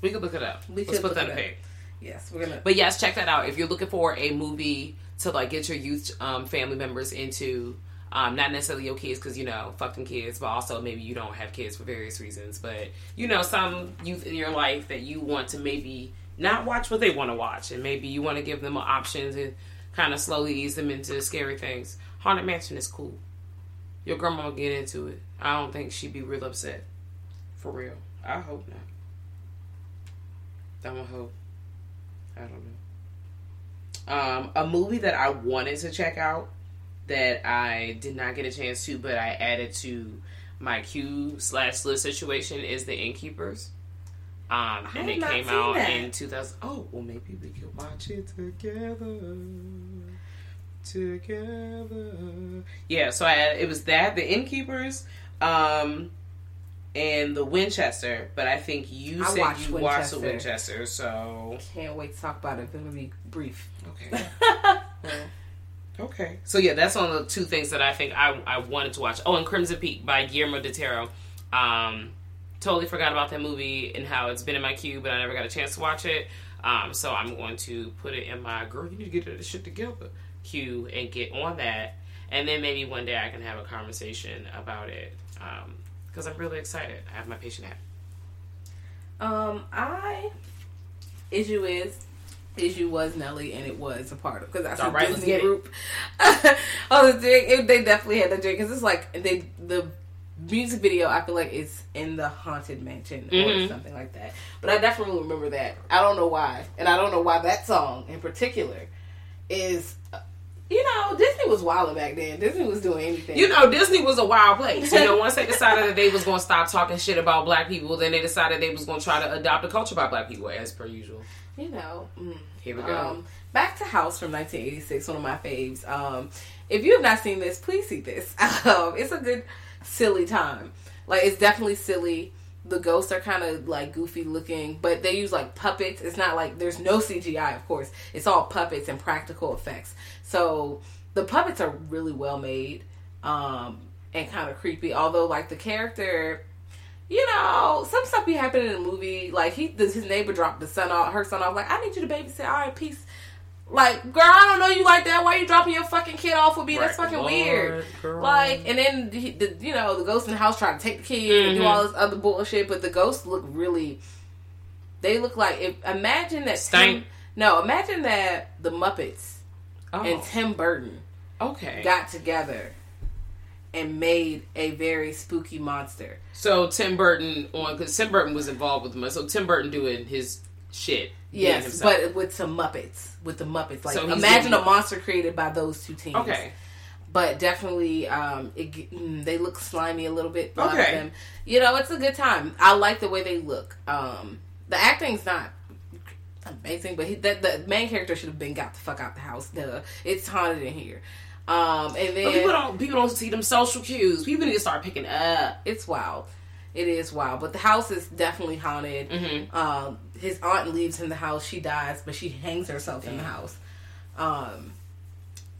We could look it up. We Let's put that in. Yes, we're gonna. But yes, check that out if you're looking for a movie to like get your youth um, family members into. Um, not necessarily your kids because you know fuck them kids, but also maybe you don't have kids for various reasons. But you know some youth in your life that you want to maybe not watch what they want to watch, and maybe you want to give them options option to kind of slowly ease them into scary things. Haunted Mansion is cool. Your grandma will get into it. I don't think she'd be real upset. For real. I hope not. I'm a hope. I don't know. Um, a movie that I wanted to check out that I did not get a chance to, but I added to my queue slash list situation is The Innkeepers. Um, and it came out that. in 2000. Oh, well, maybe we could watch it together. Together. Yeah, so I had, it was that, The Innkeepers, um, and The Winchester. But I think you I said watched you watched The Winchester. Winchester, so. Can't wait to talk about it. It's gonna be brief. Okay. Okay. So yeah, that's one of the two things that I think I, I wanted to watch. Oh, and Crimson Peak by Guillermo del Toro. Um, totally forgot about that movie and how it's been in my queue, but I never got a chance to watch it. Um, so I'm going to put it in my girl. You need to get this shit together queue and get on that, and then maybe one day I can have a conversation about it because I'm really excited. I have my patient hat. Um, I issue is issue was Nelly, and it was a part of because that's a right, Disney group. oh, the drink, it, they definitely had the drink because it's like they the music video. I feel like it's in the haunted mansion or Mhm. something like that. But I definitely remember that. I don't know why, and I don't know why that song in particular is. uh, You know, Disney was wild back then. Disney was doing anything. You know, Disney was a wild place. You know, once they decided that they was going to stop talking shit about black people, then they decided they was going to try to adopt a culture by black people, as per usual. you know. Mm. Here we go. Um, back to House from 1986, one of my faves. Um, if you have not seen this, please see this. Um, it's a good, silly time. Like it's definitely silly. The ghosts are kind of like goofy looking, but they use like puppets. It's not like there's no CGI, of course. It's all puppets and practical effects. So the puppets are really well made um, and kind of creepy. Although like the character you know, some stuff be happening in the movie. Like he, does his neighbor dropped the son off, her son off. Like I need you to babysit. All right, peace. Like, girl, I don't know you like that. Why you dropping your fucking kid off with me? That's fucking Lord, weird. girl. Like, and then he, the, you know the ghost in the house trying to take the kid and do Mhm. all this other bullshit. But the ghosts look really. They look like if imagine that. Stank. Tim, no, imagine that the Muppets Oh, and Tim Burton okay. got together and made a very spooky monster. so Tim Burton on because Tim Burton was involved with them. So Tim Burton doing his shit. Yes, but with some Muppets, with the Muppets. Like So imagine a monster created by those two teams. okay. but definitely, um, it, mm, they look slimy a little bit. A Okay. them. You know, it's a good time. I like the way they look. Um, the acting's not amazing, but he, that the main character should have been got the fuck out the house. Duh, it's haunted in here. Um, and But people don't people don't see them social cues. People need to start picking up. it's wild. It is wild, but the house is definitely haunted. Mhm. Um, his aunt leaves him the house. She dies, but she hangs herself in the house. Um,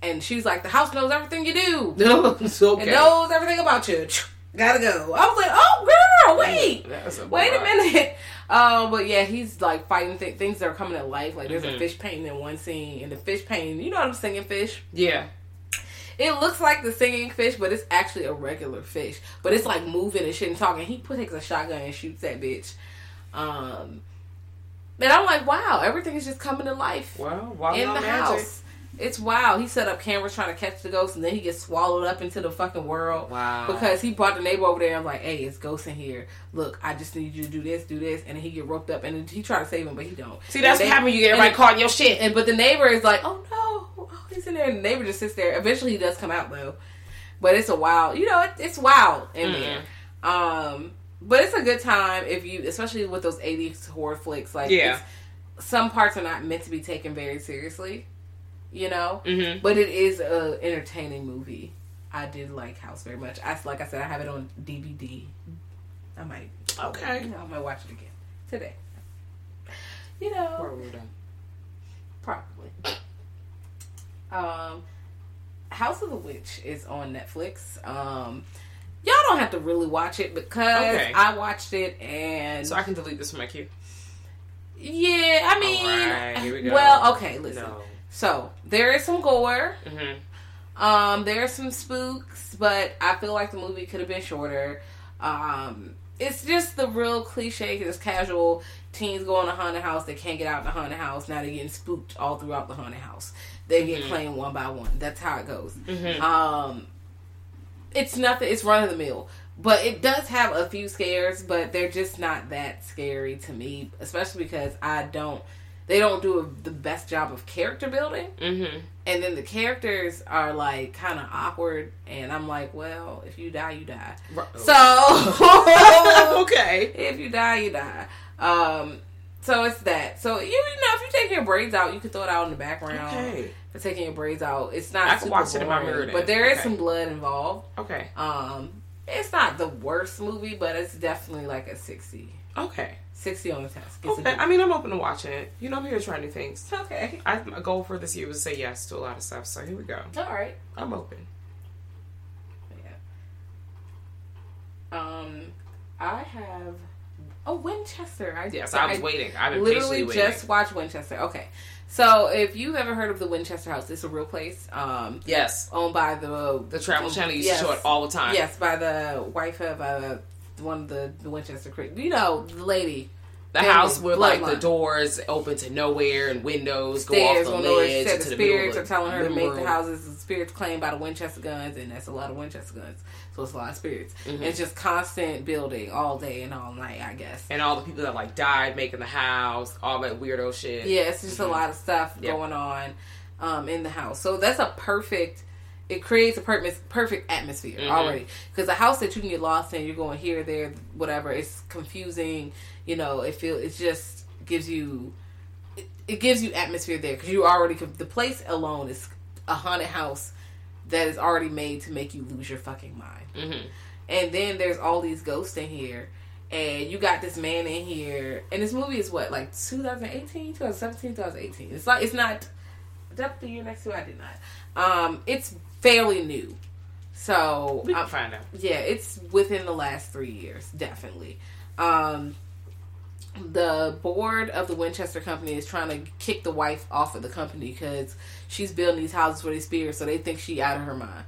and she's like, "The house knows everything you do. No, it's okay. It knows everything about you. Gotta go." I was like, "Oh, girl, wait, a wait a minute. Um, but yeah, he's like fighting th- things that are coming to life. Like there's Mhm. a fish painting in one scene, and the fish painting, you know what I'm singing fish. Yeah. It looks like the singing fish, but it's actually a regular fish. But it's like moving and shit and talking. He takes a shotgun and shoots that bitch. Um, and I'm like, wow, everything is just coming to life Well, while in the magic. house. It's wild. He set up cameras trying to catch the ghost, and then he gets swallowed up into the fucking world. Wow. Because he brought the neighbor over there and was like, "Hey, it's ghosts in here. Look, I just need you to do this, do this," and then he get roped up, and he try to save him, but he don't. See, that's And what they- happens you get everybody and- caught in your shit. and but the neighbor is like, oh no, oh, he's in there. And the neighbor just sits there. Eventually, he does come out though, but it's a wild. You know, it, it's wild in Mm-hmm. there. Um, but it's a good time if you, especially with those '80s horror flicks. Like, Yeah. some parts are not meant to be taken very seriously. You know, Mhm. but it is a entertaining movie. I did like House very much. I like I said, I have it on DVD. I might, Okay. you know, I might watch it again today. You know. Probably. Um, House of the Witch is on Netflix. Um, y'all don't have to really watch it because Okay. I watched it and So I can delete this from my queue. yeah, I mean, we go. well, okay, listen. No. So there is some gore. Mm-hmm. Um, there are some spooks, but I feel like the movie could have been shorter. Um, it's just the real cliche, it's casual. Teens go in a haunted house, they can't get out of the haunted house. Now they're getting spooked all throughout the haunted house. They get claimed one by one. That's how it goes. Um, it's nothing. It's run of the mill, but it does have a few scares, but they're just not that scary to me. Especially because I don't. They don't do a, the best job of character building Mm-hmm. and then the characters are like kind of awkward and i'm like well if you die you die so okay. if you die you die um so it's that so you, you know if you take your braids out you can throw it out in the background Okay. for taking your braids out it's not I can super watch it in my mirror then. but there is Okay. some blood involved Okay. um it's not the worst movie but it's definitely like a 60 Okay. 60 on the test It's Okay. I mean, I'm open to watching it. You know, I'm here to try new things. okay I, my goal for this year was to say yes to a lot of stuff. So here we go. all right I'm open. Yeah. Um, I have. Oh, Winchester. I Yes, I was waiting. I've been literally patiently waiting. just watched Winchester. Okay, so if you've ever heard of the Winchester House, it's a real place. Um, Yes. owned by the The Travel Channel used Yes. to show it all the time. Yes, by the wife of uh, one of the, the Winchester. You know, the lady. The Family, house where like the doors open to nowhere and windows go Stairs off on the the ledge said the the spirits are telling her to make the houses the spirits claimed by the Winchester guns, and that's a lot of Winchester guns. So it's a lot of spirits. Mm-hmm. And it's just constant building all day and all night, I guess. and all the people that like died making the house, all that weirdo shit. Yeah, it's just a lot of stuff Mm-hmm. Yep. going on um, in the house. So that's a perfect. It creates a perfect perfect atmosphere Mhm. already because a house that you can get lost in, you're going here, there, whatever. It's confusing. You know, it feel it just gives you. It, it gives you atmosphere there because you already the place alone is a haunted house that is already made to make you lose your fucking mind. Mm-hmm. And then there's all these ghosts in here. And you got this man in here. And this movie is what, like 2018, 2017, 2018. It's like, it's not. That the year next to? it? I did not. Um, it's fairly new. So, We can um, find out. yeah, it's within the last three years, definitely. Um, the board of the Winchester Company is trying to kick the wife off of the company because she's building these houses for these spirits, so they think she out of her mind.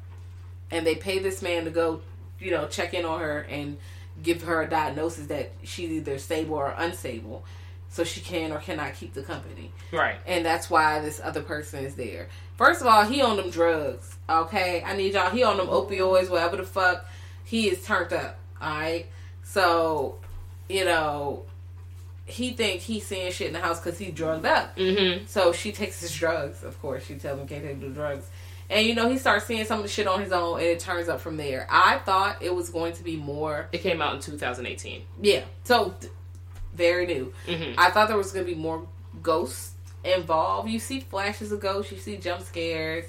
And they pay this man to go, you know, check in on her and give her a diagnosis that she's either stable or unstable, so she can or cannot keep the company Right. and that's why this other person is there. First of all, he on them drugs. Okay, I need y'all. He on them opioids, whatever the fuck. He is turned up. All right, so you know he think he's seeing shit in the house because he drugged up. Mm-hmm. So she takes his drugs. Of course, she tells him can't take the drugs. And you know he starts seeing some of the shit on his own, and it turns up from there. I thought it was going to be more It came out in 2018. yeah. So th- very new. Mm-hmm. I thought there was gonna be more ghosts involved. You see flashes of ghosts, you see jump scares,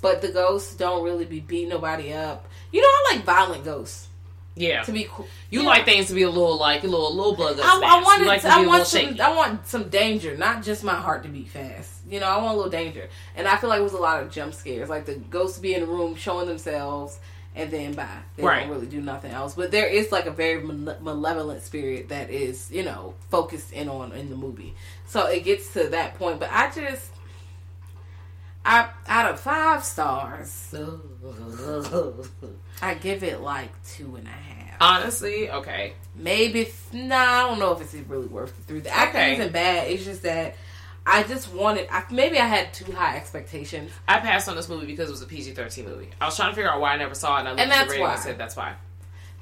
but the ghosts don't really be beating nobody up. You know, I like violent ghosts Yeah. to be cool. You like things to be a little like a little little blood. I, I want like to I a want some. shaky. I want some danger, not just my heart to beat fast. You know, I want a little danger, and I feel like it was a lot of jump scares, like the ghosts be in the room showing themselves, and then bye. They Right. don't really do nothing else. But there is like a very male- malevolent spirit that is, you know, focused in on in the movie. So it gets to that point. But I just, I out of five stars, I give it like two and a half. Honestly, okay. Maybe nah, I don't know if it's really worth it through. The acting Okay. isn't bad. It's just that I just wanted. I, maybe I had too high expectations. I passed on this movie because it was a PG thirteen movie. I was trying to figure out why I never saw it, and I looked And at the rating why. and said that's why.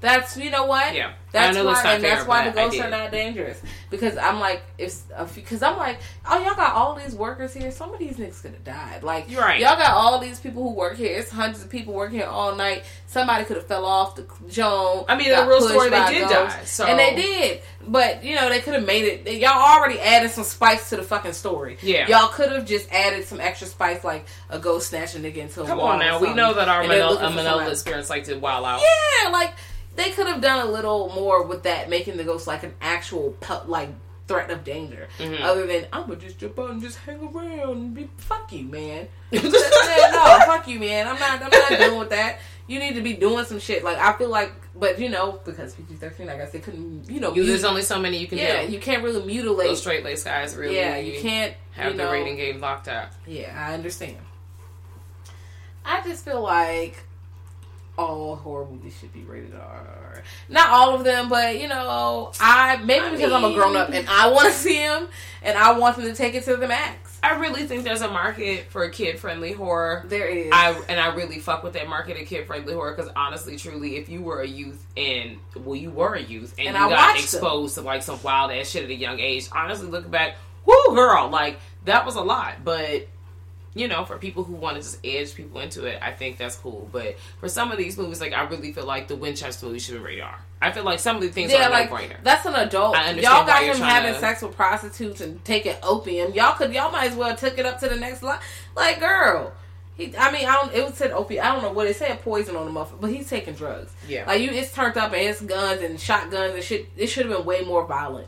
That's you know what? Yeah. That's I know why, and that's why the ghosts are not dangerous. Because I'm like, if because I'm like, oh y'all got all these workers here. Some of these niggas could have died. Like You're right. Y'all got all these people who work here. It's hundreds of people working here all night. Somebody could have fell off the Joan. I mean, the real story, they did ghost. die, so- and they did. But you know, they could have made it. Y'all already added some spice to the fucking story. Yeah. y'all could have just added some extra spice, like a ghost snatching nigga into a Come wall on now, we know that our And they're Manila, looking uh, for Manila somebody. experience like to wild out. Yeah, like they could have done a little more with that, making the ghost like an actual pu- like threat of danger, Mm-hmm. other than I'm gonna just jump out and just hang around and be fuck you, man. No, fuck you, man. I'm not. I'm not dealing with that. You need to be doing some shit. Like I feel like, but you know, because PG-13, I guess they couldn't. You know, You, there's only so many you can yeah, do. you can't really mutilate. Those straight lace guys really yeah, you can't have you the rating game locked up. Yeah, I understand. I just feel like all horror movies should be rated R. Not all of them, but you know, I maybe I because I'm a grown up and I want to see them and I want them to take it to the max. I really think there's a market for kid friendly horror. There is. I and I really fuck with that market of kid friendly horror because honestly, truly, if you were a youth and well, you were a youth and, And you I got watched them. exposed to like some wild ass shit at a young age, honestly, looking back, whoo, girl, like that was a lot. But you know, for people who want to just edge people into it, I think that's cool. But for some of these movies, like I really feel like the Winchester movie should be rated R. I feel like some of the things yeah, are like no brainer. that's an adult. I understand Y'all got him having to- sex with prostitutes and taking opium. Y'all could. Y'all might as well took it up to the next level. Like, girl. He, I mean, I don't. It was said opium. I don't know what it said poison on the muffin, but he's taking drugs. Yeah. like you, it's turned up and it's guns and shotguns and shit. It should have been way more violent,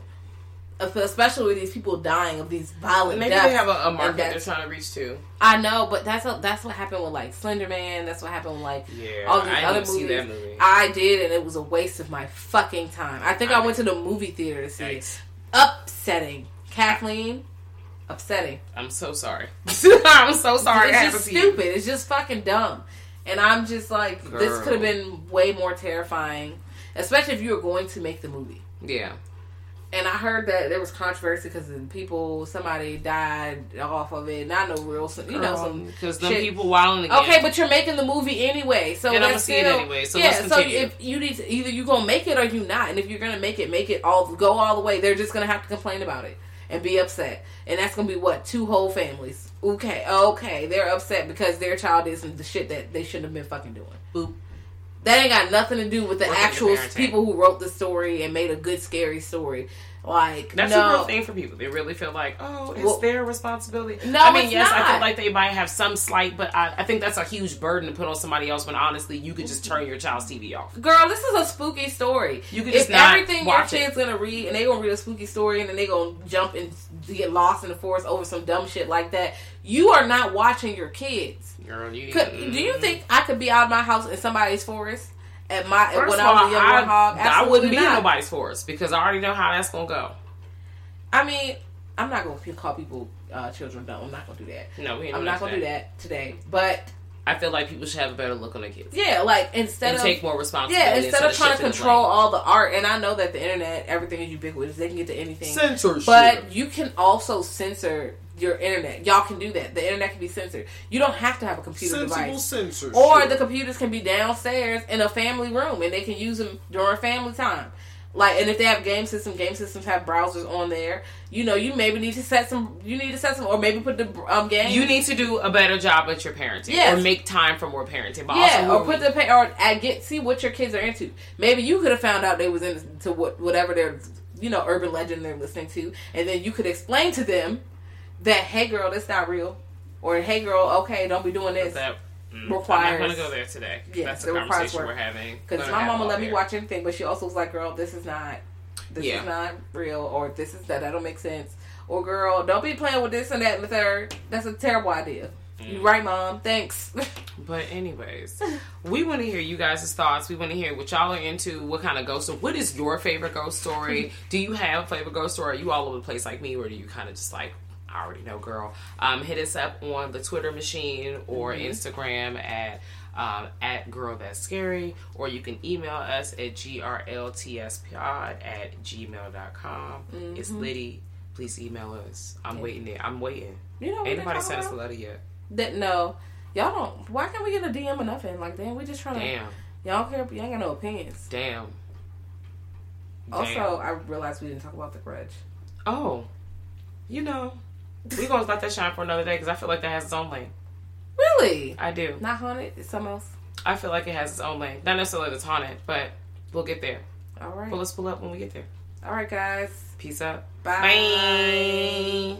especially with these people dying of these violent. Maybe deaths. they have a, a market they're trying to reach to. I know, but that's a, that's what happened with like Slender Man. That's what happened with like Yeah, all these I other didn't see movies. that movie. I did, and it was a waste of my fucking time. I think I, I- went to the movie theater to see it. Yikes. Upsetting, Kathleen. Upsetting. I'm so sorry. I'm so sorry. It's just it. stupid. It's just fucking dumb. And I'm just like, this could have been way more terrifying, especially if you were going to make the movie. Yeah. And I heard that there was controversy because people, somebody died off of it. Not no real, you know, some because them people wilding again. Okay, but you're making the movie anyway, so And I'ma that's see it anyway, so yeah. so if you need to, either you gonna make it or you not, and if you're gonna make it, make it all go all the way. They're just gonna have to complain about it and be upset, and that's gonna be what two whole families. Okay, okay, they're upset because their child some the shit that they shouldn't have been fucking doing. Boop. That ain't got nothing to do with the Working actual people who wrote the story and made a good scary story. Like That's no, a real thing for people. They really feel like, oh, it's Well- their responsibility. No, I mean, yes, I feel like they might have some slight, but I, I think that's a huge burden to put on somebody else when honestly you could just turn your child's TV off. Girl, this is a spooky story. You could if just not everything your it. kid's gonna read and they gonna read a spooky story and then they gonna jump and get lost in the forest over some dumb shit like that, you are not watching your kids. Girl, you Could, do you think I could be out of my house in somebody's forest at my First when of I all, was a young I, hog? I wouldn't be not. nobody's horse because I already know how that's gonna go. I mean, I'm not gonna call people uh, children dumb. I'm not gonna do that. No, we ain't I'm doing not gonna do that today. But I feel like people should have a better look on their kids yeah, like instead and of take more responsibility. Yeah, instead of trying to shifting the control all the art, and I know that the internet, everything is ubiquitous. They can get to anything. Censorship. But you can also censor your internet. Y'all can do that. The internet can be censored. You don't have to have a computer Sensible device. censorship. Or the computers can be downstairs in a family room, and they can use them during family time. Like, and if they have game system, game systems have browsers on there. You know, you maybe need to set some. You need to set some, or maybe put the um game. You need to do a better job at your parenting, Yes. or make time for more parenting. But Yeah, also or put the pa- or and get see what your kids are into. Maybe you could have found out they was into what whatever their you know urban legend they're listening to, and then you could explain to them that hey girl, that's not real, or hey girl, okay, don't be doing this. that mm, I'm requires- not going to go there today. Yes, That's the conversation we're having. Because my mama let me there. watch anything, but she also was like, girl, this is not, this Yeah. is not real, or this is that that don't make sense, or girl, don't be playing with this and that and the third. That's a terrible idea. Mm. You right, mom. Thanks. But anyways, we want to hear you guys' thoughts. We want to hear what y'all are into. What kind of ghost story? What is your favorite ghost story? do you have a favorite ghost story? Are you all over the place like me, or do you kind of just like I already know, girl? Um, hit us up on the Twitter machine or Instagram at. Um, at girl that's scary or you can email us at grltspod at gmail.com it's liddy please email us i'm waiting there i'm waiting You know ain't nobody sent us a letter yet That no, y'all don't. Why can't we get a DM or nothing? Like, damn, we just trying to. damn Y'all don't care. Y'all ain't got no opinions. damn Also, I realized we didn't talk about the grudge. Oh, you know, we gonna let that shine for another day because I feel like that has its own lane. Really? I do. Not haunted. It's something else. I feel like it has its own lane. Not necessarily that's haunted, but we'll get there. All right. But let's pull up when we get there. All right, guys. Peace out. Bye. Bye.